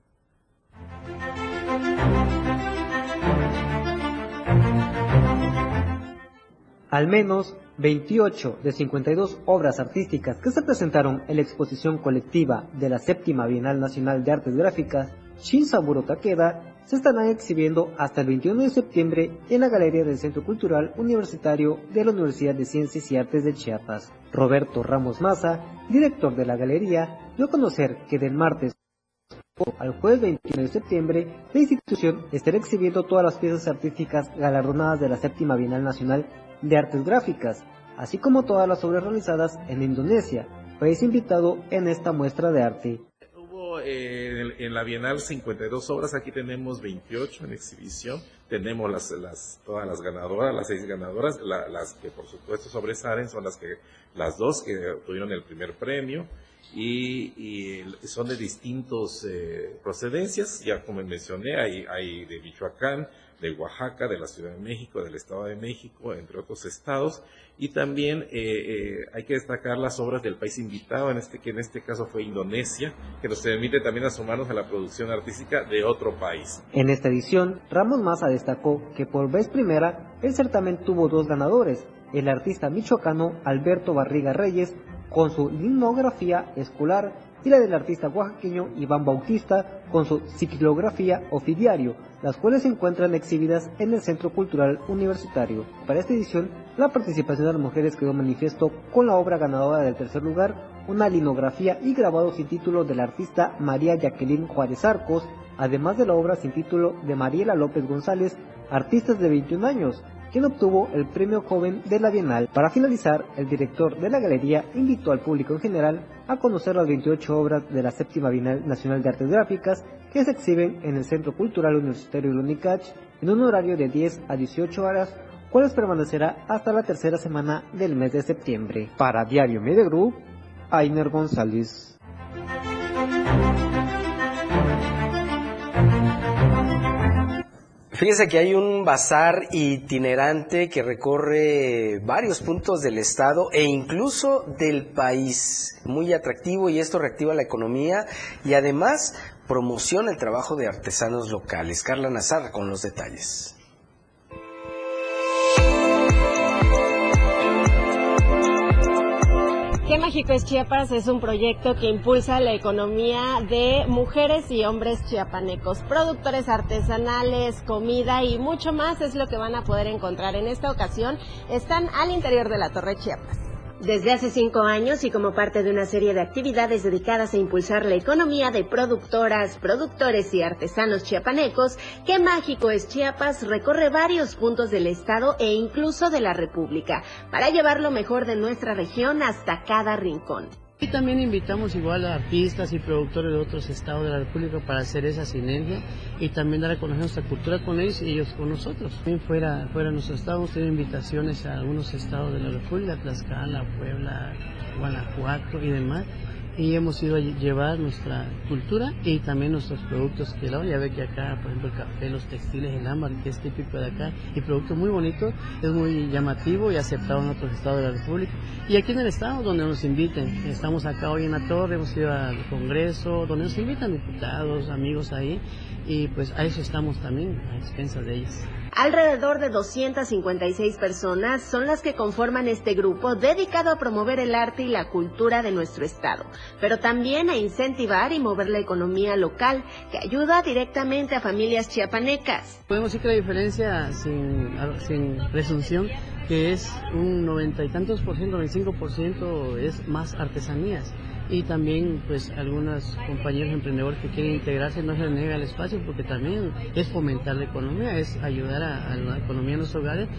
Al menos 28 de 52 obras artísticas que se presentaron en la exposición colectiva de la séptima Bienal Nacional de Artes Gráficas Shinsaburo Takeda se estarán exhibiendo hasta el 21 de septiembre en la Galería del Centro Cultural Universitario de la Universidad de Ciencias y Artes de Chiapas. Roberto Ramos Maza, director de la galería, dio a conocer que del martes al jueves 21 de septiembre, la institución estará exhibiendo todas las piezas artísticas galardonadas de la séptima Bienal Nacional de Artes Gráficas, así como todas las obras realizadas en Indonesia, país invitado en esta muestra de arte. En, la Bienal 52 obras, aquí tenemos 28 en exhibición, tenemos las, todas las ganadoras, las seis ganadoras, la- las que por supuesto sobresalen son las que, las dos que obtuvieron el primer premio y, son de distintos eh, procedencias, ya como mencioné, hay, hay de Michoacán, de Oaxaca, de la Ciudad de México, del Estado de México, entre otros estados, y también eh, eh, hay que destacar las obras del país invitado, en este, que en este caso fue Indonesia, que nos permite también asomarnos a la producción artística de otro país. En esta edición, Ramos Maza destacó que por vez primera el certamen tuvo dos ganadores, el artista michoacano Alberto Barriga Reyes con su linografía escolar y la del artista oaxaqueño Iván Bautista con su ciclografía ofidiario, las cuales se encuentran exhibidas en el Centro Cultural Universitario. Para esta edición, la participación de las mujeres quedó manifiesto con la obra ganadora del tercer lugar, una linografía y grabado sin título del artista María Jacqueline Juárez Arcos, además de la obra sin título de Mariela López González, artista de 21 años, quien obtuvo el premio joven de la Bienal. Para finalizar, el director de la galería invitó al público en general a conocer las 28 obras de la séptima Bienal Nacional de Artes Gráficas que se exhiben en el Centro Cultural Universitario Lunicach en un horario de 10 a 18 horas, cuales permanecerá hasta la tercera semana del mes de septiembre. Para Diario Media Group, Ainer González. Fíjese que hay un bazar itinerante que recorre varios puntos del estado e incluso del país. Muy atractivo y esto reactiva la economía y además promociona el trabajo de artesanos locales. Carla Nazar con los detalles. ¿Qué Mágico es Chiapas? Es un proyecto que impulsa la economía de mujeres y hombres chiapanecos, productores artesanales, comida y mucho más es lo que van a poder encontrar. En esta ocasión están al interior de la Torre Chiapas. Desde hace cinco años y como parte de una serie de actividades dedicadas a impulsar la economía de productoras, productores y artesanos chiapanecos, Qué Mágico es Chiapas recorre varios puntos del estado e incluso de la República para llevar lo mejor de nuestra región hasta cada rincón. Y también invitamos igual a artistas y productores de otros estados de la República para hacer esa sinergia y también dar a conocer nuestra cultura con ellos y ellos con nosotros. También fuera, fuera de nuestro estado hemos tenido invitaciones a algunos estados de la República, Tlaxcala, Puebla, Guanajuato y demás. Y hemos ido a llevar nuestra cultura y también nuestros productos que la ya ve que acá, por ejemplo, el café, los textiles, el ámbar, que es típico de acá, y producto muy bonito, es muy llamativo y aceptado en otros estados de la República. Y aquí en el estado, donde nos inviten, estamos acá hoy en la torre, hemos ido al Congreso, donde nos invitan diputados, amigos ahí, y pues a eso estamos también, a expensas de ellos. Alrededor de 256 personas son las que conforman este grupo dedicado a promover el arte y la cultura de nuestro estado, pero también a incentivar y mover la economía local, que ayuda directamente a familias chiapanecas. Podemos decir que la diferencia sin, sin presunción que es un noventa y tantos por ciento, 95 por ciento es más artesanías y también pues algunos compañeros emprendedores que quieren integrarse no se niega el espacio porque también es fomentar la economía, es ayudar a, la economía en los hogares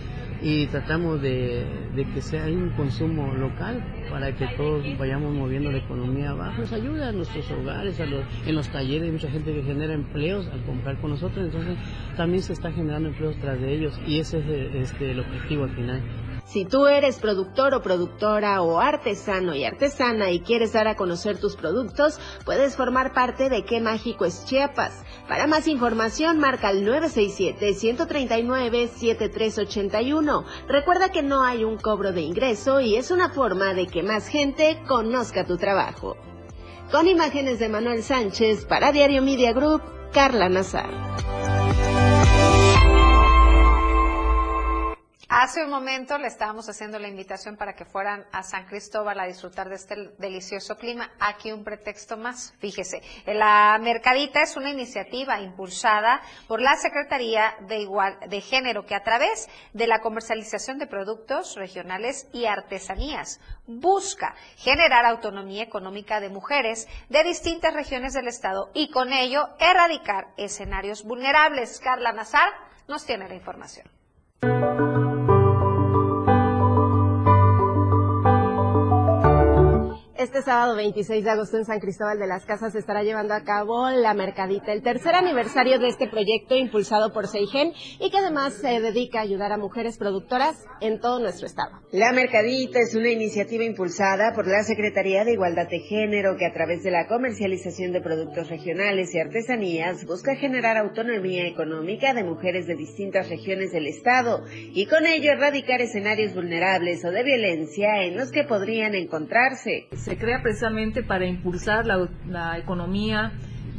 y tratamos de, que sea un consumo local para que todos vayamos moviendo la economía abajo. Nos ayuda a nuestros hogares, a los, en los talleres hay mucha gente que genera empleos al comprar con nosotros, entonces también se está generando empleos tras de ellos y ese es este, el objetivo al final. Si tú eres productor o productora o artesano y artesana y quieres dar a conocer tus productos, puedes formar parte de Qué Mágico es Chiapas. Para más información, marca el 967-139-7381. Recuerda que no hay un cobro de ingreso y es una forma de que más gente conozca tu trabajo. Con imágenes de Manuel Sánchez para Diario Media Group, Carla Nazar. Hace un momento le estábamos haciendo la invitación para que fueran a San Cristóbal a disfrutar de este delicioso clima. Aquí un pretexto más. Fíjese, la Mercadita es una iniciativa impulsada por la Secretaría de, Igual, de Género que a través de la comercialización de productos regionales y artesanías busca generar autonomía económica de mujeres de distintas regiones del Estado y con ello erradicar escenarios vulnerables. Carla Nazar nos tiene la información. Este sábado 26 de agosto en San Cristóbal de las Casas se estará llevando a cabo la Mercadita, el tercer aniversario de este proyecto impulsado por Seigen y que además se dedica a ayudar a mujeres productoras en todo nuestro estado. La Mercadita es una iniciativa impulsada por la Secretaría de Igualdad de Género que a través de la comercialización de productos regionales y artesanías busca generar autonomía económica de mujeres de distintas regiones del estado y con ello erradicar escenarios vulnerables o de violencia en los que podrían encontrarse se crea precisamente para impulsar la, economía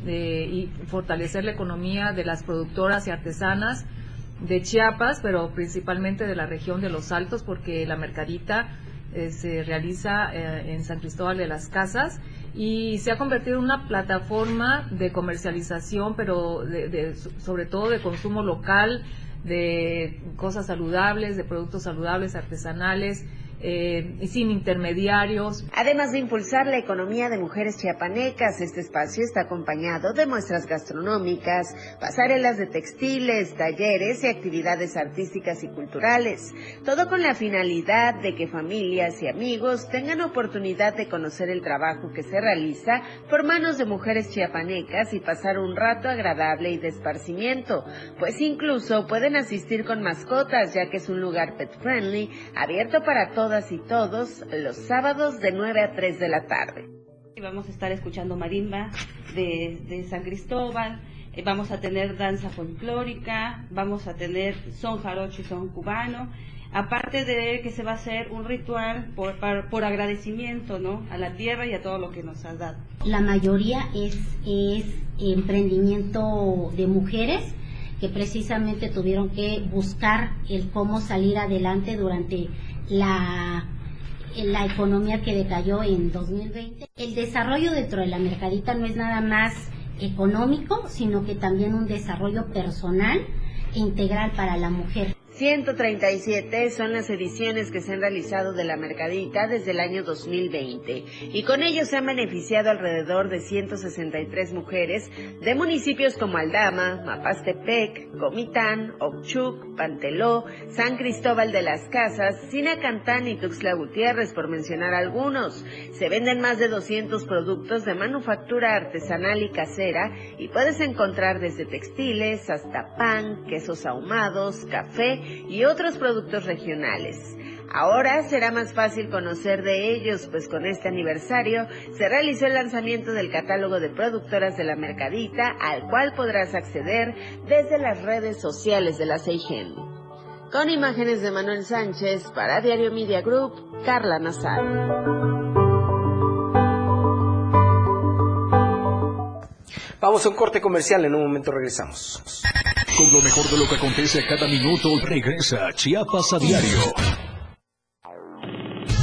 y fortalecer la economía de las productoras y artesanas de Chiapas, pero principalmente de la región de Los Altos, porque la mercadita eh, se realiza eh, en San Cristóbal de las Casas y se ha convertido en una plataforma de comercialización, pero sobre todo de consumo local, de cosas saludables, de productos saludables, artesanales, eh, sin intermediarios. Además de impulsar la economía de mujeres chiapanecas, este espacio está acompañado de muestras gastronómicas, pasarelas de textiles, talleres y actividades artísticas y culturales, todo con la finalidad de que familias y amigos tengan oportunidad de conocer el trabajo que se realiza por manos de mujeres chiapanecas y pasar un rato agradable y de esparcimiento, pues incluso pueden asistir con mascotas ya que es un lugar pet friendly, abierto para todas y todos los sábados de 9 a 3 de la tarde. Vamos a estar escuchando marimba de, San Cristóbal, eh, vamos a tener danza folclórica, vamos a tener son jarocho y son cubano, aparte de que se va a hacer un ritual por, por, agradecimiento ¿no? a la tierra y a todo lo que nos ha dado. La mayoría es, es emprendimiento de mujeres que precisamente tuvieron que buscar el cómo salir adelante durante la, la economía que decayó en 2020. El desarrollo dentro de la mercadita no es nada más económico, sino que también un desarrollo personal e integral para la mujer. 137 son las ediciones que se han realizado de la Mercadita desde el año 2020 y con ello se han beneficiado alrededor de 163 mujeres de municipios como Aldama, Mapastepec, Comitán, Ochuc, Panteló, San Cristóbal de las Casas, Sinacantán y Tuxtla Gutiérrez por mencionar algunos. Se venden más de 200 productos de manufactura artesanal y casera y puedes encontrar desde textiles hasta pan, quesos ahumados, café y otros productos regionales. Ahora será más fácil conocer de ellos, pues con este aniversario se realizó el lanzamiento del catálogo de productoras de la Mercadita, al cual podrás acceder desde las redes sociales de la Seigen. Con imágenes de Manuel Sánchez para Diario Media Group, Carla Nazar. Vamos a un corte comercial, en un momento regresamos. Con lo mejor de lo que acontece a cada minuto, regresa Chiapas a diario.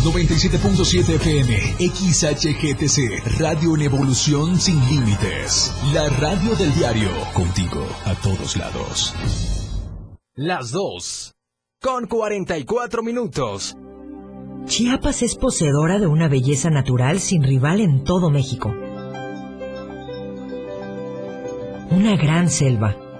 97.7 FM, XHGTC, Radio en Evolución Sin Límites. La radio del diario, contigo a todos lados. Las 2. Con 44 minutos. Chiapas es poseedora de una belleza natural sin rival en todo México. Una gran selva,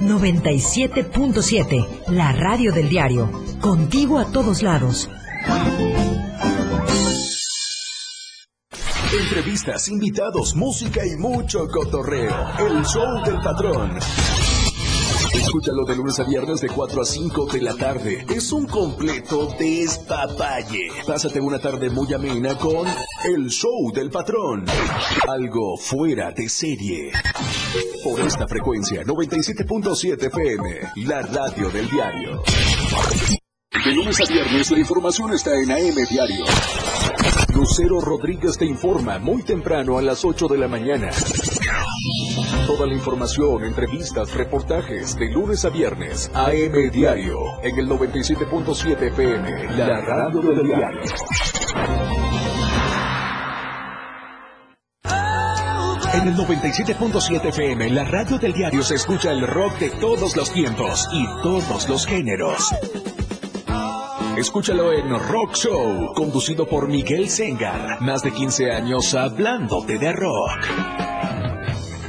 97.7, la radio del diario. Contigo a todos lados. Entrevistas, invitados, música y mucho cotorreo. El show del patrón. Escúchalo de lunes a viernes de 4 a 5 de la tarde. Es un completo despapalle. Pásate una tarde muy amena con El Show del Patrón. Algo fuera de serie. Por esta frecuencia, 97.7 FM, la radio del diario. De lunes a viernes la información está en AM Diario. Lucero Rodríguez te informa muy temprano a las 8 de la mañana. Toda la información, entrevistas, reportajes de lunes a viernes, AM Diario, en el 97.7 FM, la radio del diario. En el 97.7 FM, la radio del diario se escucha el rock de todos los tiempos y todos los géneros. Escúchalo en Rock Show, conducido por Miguel Sengar. Más de 15 años hablándote de rock.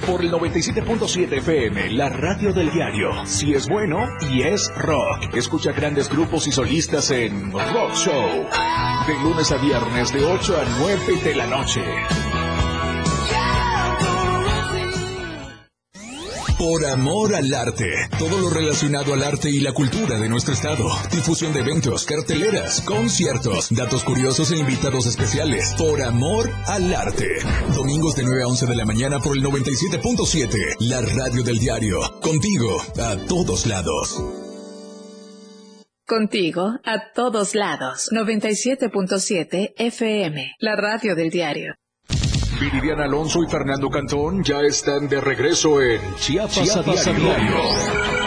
Por el 97.7 FM, la radio del diario. Si es bueno y es rock. Escucha grandes grupos y solistas en Rock Show. De lunes a viernes de 8 a 9 de la noche. Por amor al arte. Todo lo relacionado al arte y la cultura de nuestro estado. Difusión de eventos, carteleras, conciertos, datos curiosos e invitados especiales. Por amor al arte. Domingos de 9 a 11 de la mañana por el 97.7. La radio del diario. Contigo, a todos lados. Contigo, a todos lados. 97.7 FM. La radio del diario. Viridiana Alonso y Fernando Cantón ya están de regreso en Chiapas, Chiapas a a diario. diario.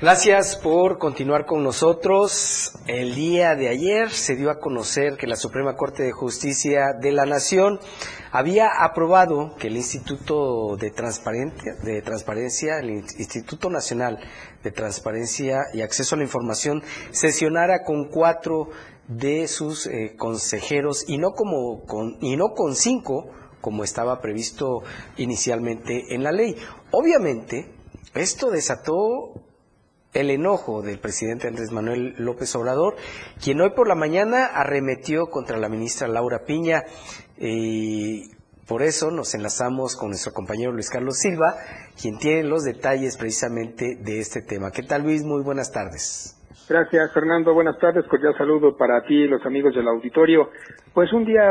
Gracias por continuar con nosotros. El día de ayer se dio a conocer que la Suprema Corte de Justicia de la Nación había aprobado que el Instituto de Transparencia, de Transparencia, el Instituto Nacional de Transparencia y Acceso a la Información sesionara con cuatro de sus eh, consejeros y no como con, y no con cinco como estaba previsto inicialmente en la ley. Obviamente, esto desató el enojo del presidente Andrés Manuel López Obrador, quien hoy por la mañana arremetió contra la ministra Laura Piña. Y por eso nos enlazamos con nuestro compañero Luis Carlos Silva, quien tiene los detalles precisamente de este tema. ¿Qué tal Luis? Muy buenas tardes. Gracias, Fernando. Buenas tardes. Cordial saludo para ti y los amigos del auditorio. Pues un día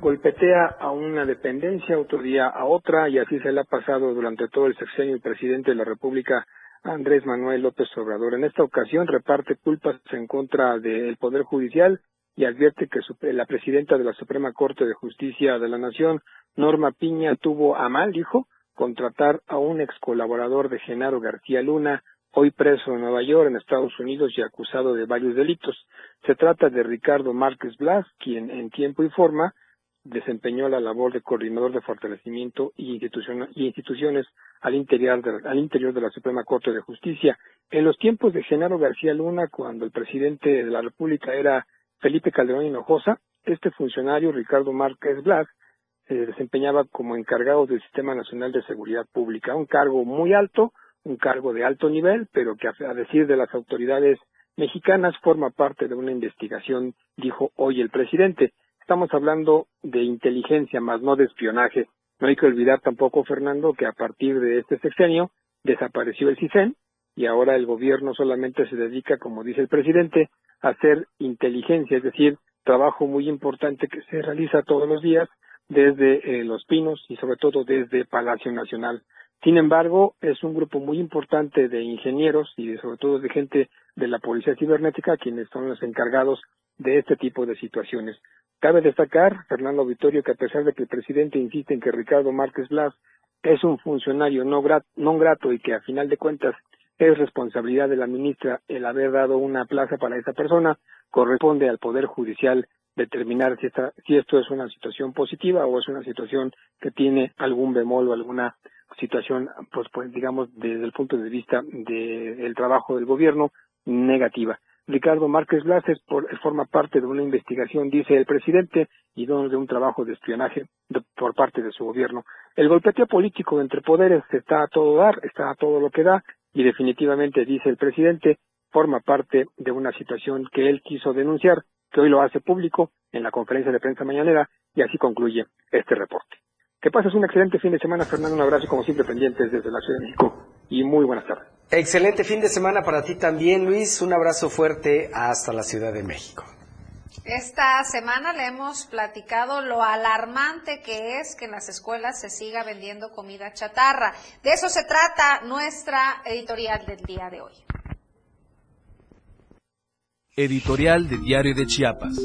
golpetea a una dependencia, otro día a otra, y así se le ha pasado durante todo el sexenio el presidente de la República, Andrés Manuel López Obrador. En esta ocasión reparte culpas en contra del Poder Judicial y advierte que la presidenta de la Suprema Corte de Justicia de la Nación, Norma Piña, tuvo a mal, dijo, contratar a un ex colaborador de Genaro García Luna, hoy preso en Nueva York, en Estados Unidos, y acusado de varios delitos. Se trata de Ricardo Márquez Blas, quien en tiempo y forma desempeñó la labor de coordinador de fortalecimiento y instituciones al interior, de, al interior de la Suprema Corte de Justicia. En los tiempos de Genaro García Luna, cuando el presidente de la República era Felipe Calderón Hinojosa, este funcionario, Ricardo Márquez Blas, se desempeñaba como encargado del Sistema Nacional de Seguridad Pública, un cargo muy alto, un cargo de alto nivel, pero que a decir de las autoridades mexicanas forma parte de una investigación, dijo hoy el presidente. estamos hablando de inteligencia más no de espionaje. No hay que olvidar tampoco, Fernando, que a partir de este sexenio desapareció el CISEN y ahora el gobierno solamente se dedica, como dice el presidente, hacer inteligencia, es decir, trabajo muy importante que se realiza todos los días desde eh, Los Pinos y sobre todo desde Palacio Nacional. Sin embargo, es un grupo muy importante de ingenieros y sobre todo de gente de la Policía Cibernética quienes son los encargados de este tipo de situaciones. Cabe destacar, Fernando Vittorio, que a pesar de que el presidente insiste en que Ricardo Márquez Blas es un funcionario no, no grato y que a final de cuentas es responsabilidad de la ministra el haber dado una plaza para esa persona, corresponde al Poder Judicial determinar si, esta, si esto es una situación positiva o es una situación que tiene algún bemol o alguna situación, pues, pues digamos, desde el punto de vista del trabajo del gobierno, negativa. Ricardo Márquez Blas por, forma parte de una investigación, dice el presidente, y no de un trabajo de espionaje por parte de su gobierno. El golpeteo político entre poderes está a todo dar, está a todo lo que da, y definitivamente, dice el presidente, forma parte de una situación que él quiso denunciar, que hoy lo hace público en la conferencia de prensa mañanera, y así concluye este reporte. Que pases un excelente fin de semana, Fernando. Un abrazo, como siempre, pendientes desde la Ciudad de México. Y muy buenas tardes. Excelente fin de semana para ti también, Luis. Un abrazo fuerte hasta la Ciudad de México. Esta semana le hemos platicado lo alarmante que es que en las escuelas se siga vendiendo comida chatarra. De eso se trata nuestra editorial del día de hoy. Editorial de Diario de Chiapas.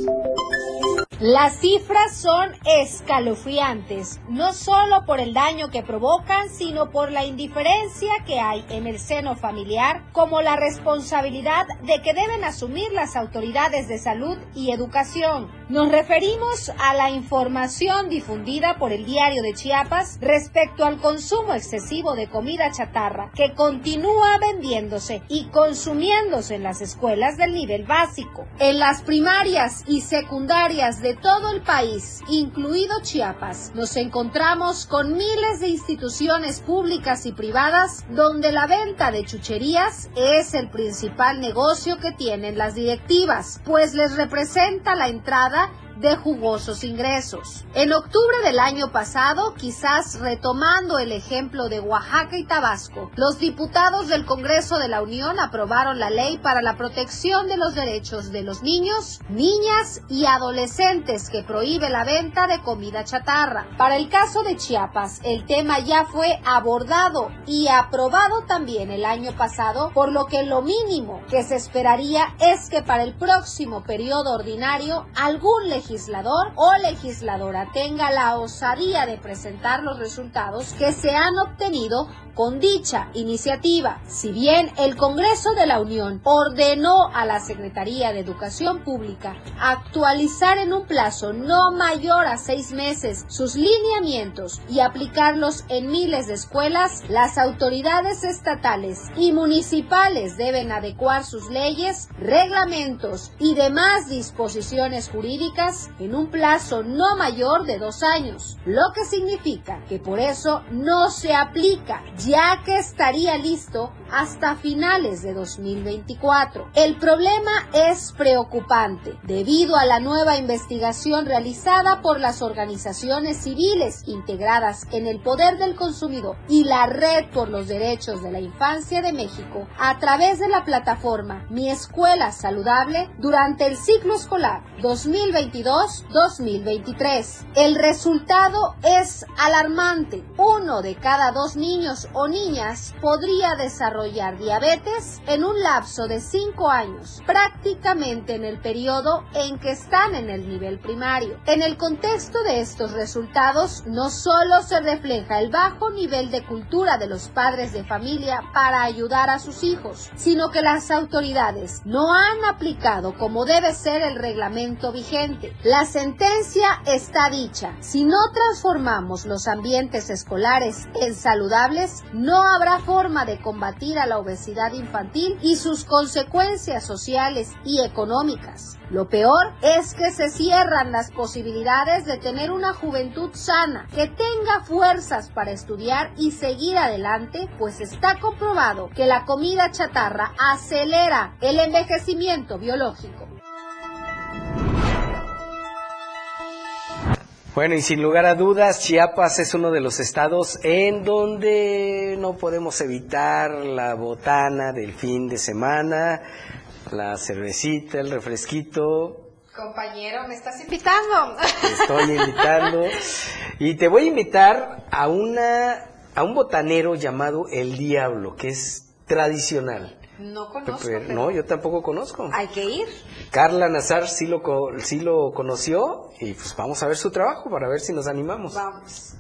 Las cifras son escalofriantes, no solo por el daño que provocan, sino por la indiferencia que hay en el seno familiar, como la responsabilidad de que deben asumir las autoridades de salud y educación. Nos referimos a la información difundida por el diario de Chiapas respecto al consumo excesivo de comida chatarra que continúa vendiéndose y consumiéndose en las escuelas del nivel básico. En las primarias y secundarias de todo el país, incluido Chiapas, nos encontramos con miles de instituciones públicas y privadas donde la venta de chucherías es el principal negocio que tienen las directivas, pues les representa la entrada de jugosos ingresos. En octubre del año pasado, quizás retomando el ejemplo de Oaxaca y Tabasco, los diputados del Congreso de la Unión aprobaron la ley para la protección de los derechos de los niños, niñas y adolescentes que prohíbe la venta de comida chatarra. Para el caso de Chiapas, el tema ya fue abordado y aprobado también el año pasado, por lo que lo mínimo que se esperaría es que para el próximo periodo ordinario algún legislador legislador o legisladora tenga la osadía de presentar los resultados que se han obtenido con dicha iniciativa. Si bien el Congreso de la Unión ordenó a la Secretaría de Educación Pública actualizar en un plazo no mayor a seis meses sus lineamientos y aplicarlos en miles de escuelas, las autoridades estatales y municipales deben adecuar sus leyes, reglamentos y demás disposiciones jurídicas en un plazo no mayor de dos años, lo que significa que por eso no se aplica, ya que estaría listo hasta finales de 2024. El problema es preocupante debido a la nueva investigación realizada por las organizaciones civiles integradas en el poder del consumidor y la Red por los Derechos de la Infancia de México a través de la plataforma Mi Escuela Saludable durante el ciclo escolar 2022-2023. El resultado es alarmante. Uno de cada dos niños o niñas podría desarrollar diabetes en un lapso de 5 años, prácticamente en el periodo en que están en el nivel primario. En el contexto de estos resultados, no solo se refleja el bajo nivel de cultura de los padres de familia para ayudar a sus hijos, sino que las autoridades no han aplicado como debe ser el reglamento vigente. La sentencia está dicha. Si no transformamos los ambientes escolares en saludables, no habrá forma de a la obesidad infantil y sus consecuencias sociales y económicas. Lo peor es que se cierran las posibilidades de tener una juventud sana, que tenga fuerzas para estudiar y seguir adelante, pues está comprobado que la comida chatarra acelera el envejecimiento biológico. Bueno, y sin lugar a dudas, Chiapas es uno de los estados en donde no podemos evitar la botana del fin de semana, la cervecita, el refresquito. Compañero, ¿me estás invitando? Te estoy invitando. Y te voy a invitar a una a un botanero llamado El Diablo, que es tradicional. No conozco. Pero- pero No, yo tampoco conozco. Hay que ir. Carla Nazar sí lo, sí lo conoció y pues vamos a ver su trabajo para ver si nos animamos. Vamos.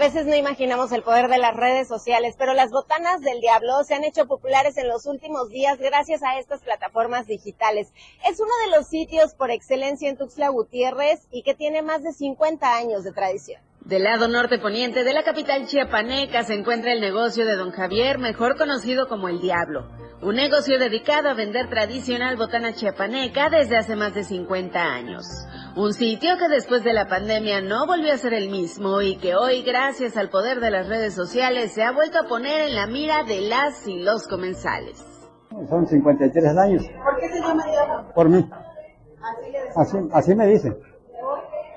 Veces no imaginamos el poder de las redes sociales, pero las botanas del diablo se han hecho populares en los últimos días gracias a estas plataformas digitales. Es uno de los sitios por excelencia en Tuxtla Gutiérrez y que tiene más de 50 años de tradición. Del lado norte poniente de la capital chiapaneca se encuentra el negocio de Don Javier, mejor conocido como El Diablo. Un negocio dedicado a vender tradicional botana chiapaneca desde hace más de 50 años. Un sitio que después de la pandemia no volvió a ser el mismo y que hoy, gracias al poder de las redes sociales, se ha vuelto a poner en la mira de las y los comensales. Son 53 años. ¿Por qué se llama diablo? Por mí. Así, así me dicen.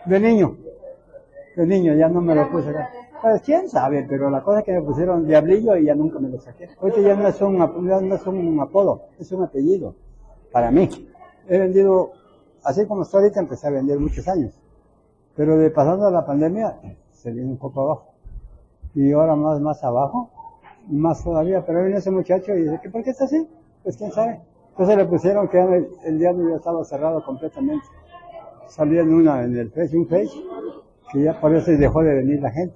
De niño. De niño, ya no me lo puse acá. Pues quién sabe, pero la cosa es que me pusieron diablillo y ya nunca me lo saqué. Ahorita ya no es un, ya no es un apodo, es un apellido. Para mí. He vendido, así como estoy ahorita, empecé a vender muchos años. Pero de pasando la pandemia, se vino un poco abajo. Y ahora más, más abajo, más todavía. Pero viene ese muchacho y dice, ¿que ¿por qué está así? Pues quién sabe. Entonces le pusieron que el, el diablo ya estaba cerrado completamente. Salía en una, en el Face, un Face, que ya por eso dejó de venir la gente.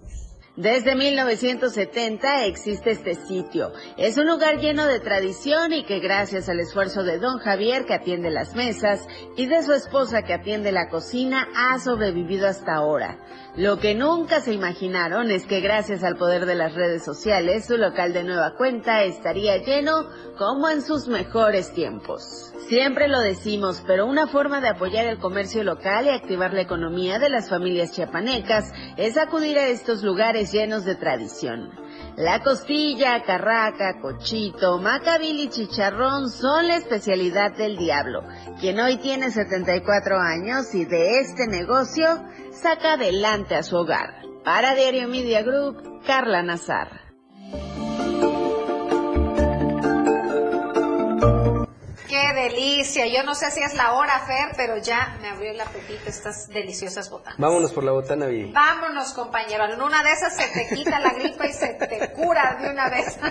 Desde 1970 existe este sitio. Es un lugar lleno de tradición y que gracias al esfuerzo de don Javier que atiende las mesas y de su esposa que atiende la cocina ha sobrevivido hasta ahora. Lo que nunca se imaginaron es que gracias al poder de las redes sociales su local de nueva cuenta estaría lleno como en sus mejores tiempos. Siempre lo decimos, pero una forma de apoyar el comercio local y activar la economía de las familias chiapanecas es acudir a estos lugares llenos de tradición. La costilla, carraca, cochito, macabil y chicharrón son la especialidad del diablo, quien hoy tiene 74 años y de este negocio saca adelante a su hogar. Para Diario Media Group, Carla Nazar. Delicia. Yo no sé si es la hora, Fer, pero ya me abrió el apetito estas deliciosas botanas. Vámonos por la botana, Viri. Vámonos, compañero. En una de esas se te quita la gripa y se te cura de una vez.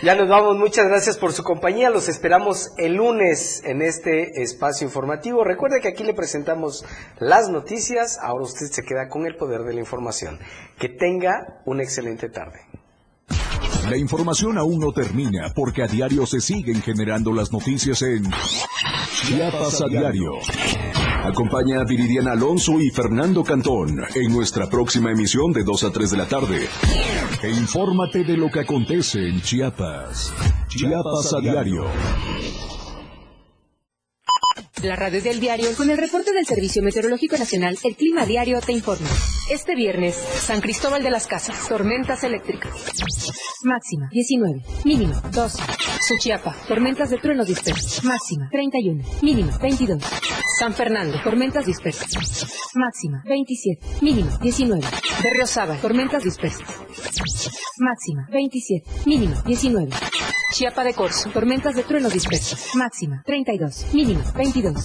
Ya nos vamos, muchas gracias por su compañía. Los esperamos el lunes en este espacio informativo. Recuerde que aquí le presentamos las noticias. Ahora usted se queda con el poder de la información. Que tenga una excelente tarde. La información aún no termina porque a diario se siguen generando las noticias en Chiapas a diario. Acompaña a Viridiana Alonso y Fernando Cantón en nuestra próxima emisión de 2 a 3 de la tarde. E infórmate de lo que acontece en Chiapas. Chiapas a diario. La radio del diario con el reporte del Servicio Meteorológico Nacional, el Clima Diario te informa. Este viernes, San Cristóbal de las Casas, tormentas eléctricas. Máxima 19, mínimo 12. Suchiapa, tormentas de truenos dispersos. Máxima 31, mínimo 22. San Fernando, tormentas dispersas. Máxima 27, mínimo 19. Berriozábal, tormentas dispersas. Máxima 27, mínimo 19. Chiapa de Corzo, tormentas de truenos dispersos. Máxima 32, mínimo 22.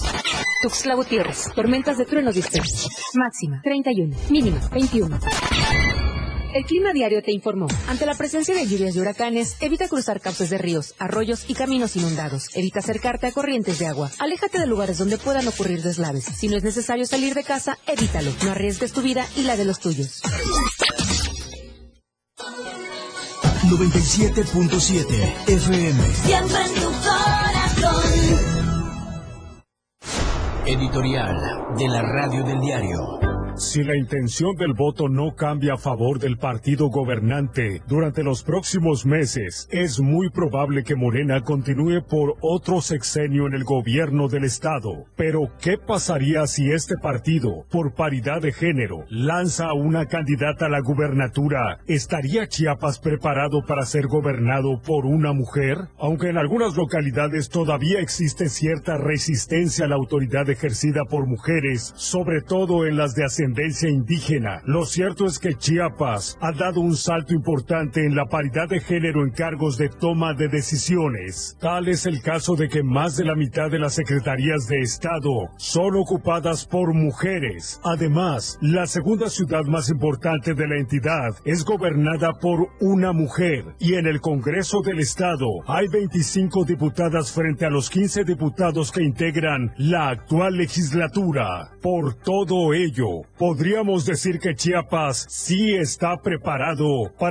Tuxtla Gutiérrez, tormentas de truenos dispersos. Máxima 31, mínimo 21. El Clima Diario te informó. Ante la presencia de lluvias y huracanes, evita cruzar cauces de ríos, arroyos y caminos inundados. Evita acercarte a corrientes de agua. Aléjate de lugares donde puedan ocurrir deslaves. Si no es necesario salir de casa, evítalo. No arriesgues tu vida y la de los tuyos. 97.7 FM. Siempre en tu corazón. Editorial de la Radio del Diario. Si la intención del voto no cambia a favor del partido gobernante durante los próximos meses, es muy probable que Morena continúe por otro sexenio en el gobierno del estado. Pero, ¿qué pasaría si este partido, por paridad de género, lanza a una candidata a la gubernatura? ¿Estaría Chiapas preparado para ser gobernado por una mujer? Aunque en algunas localidades todavía existe cierta resistencia a la autoridad ejercida por mujeres, sobre todo en las de indígena, lo cierto es que Chiapas ha dado un salto importante en la paridad de género en cargos de toma de decisiones. Tal es el caso de que más de la mitad de las secretarías de Estado son ocupadas por mujeres. Además, la segunda ciudad más importante de la entidad es gobernada por una mujer y en el Congreso del Estado hay 25 diputadas frente a los 15 diputados que integran la actual legislatura. Por todo ello, podríamos decir que Chiapas sí está preparado para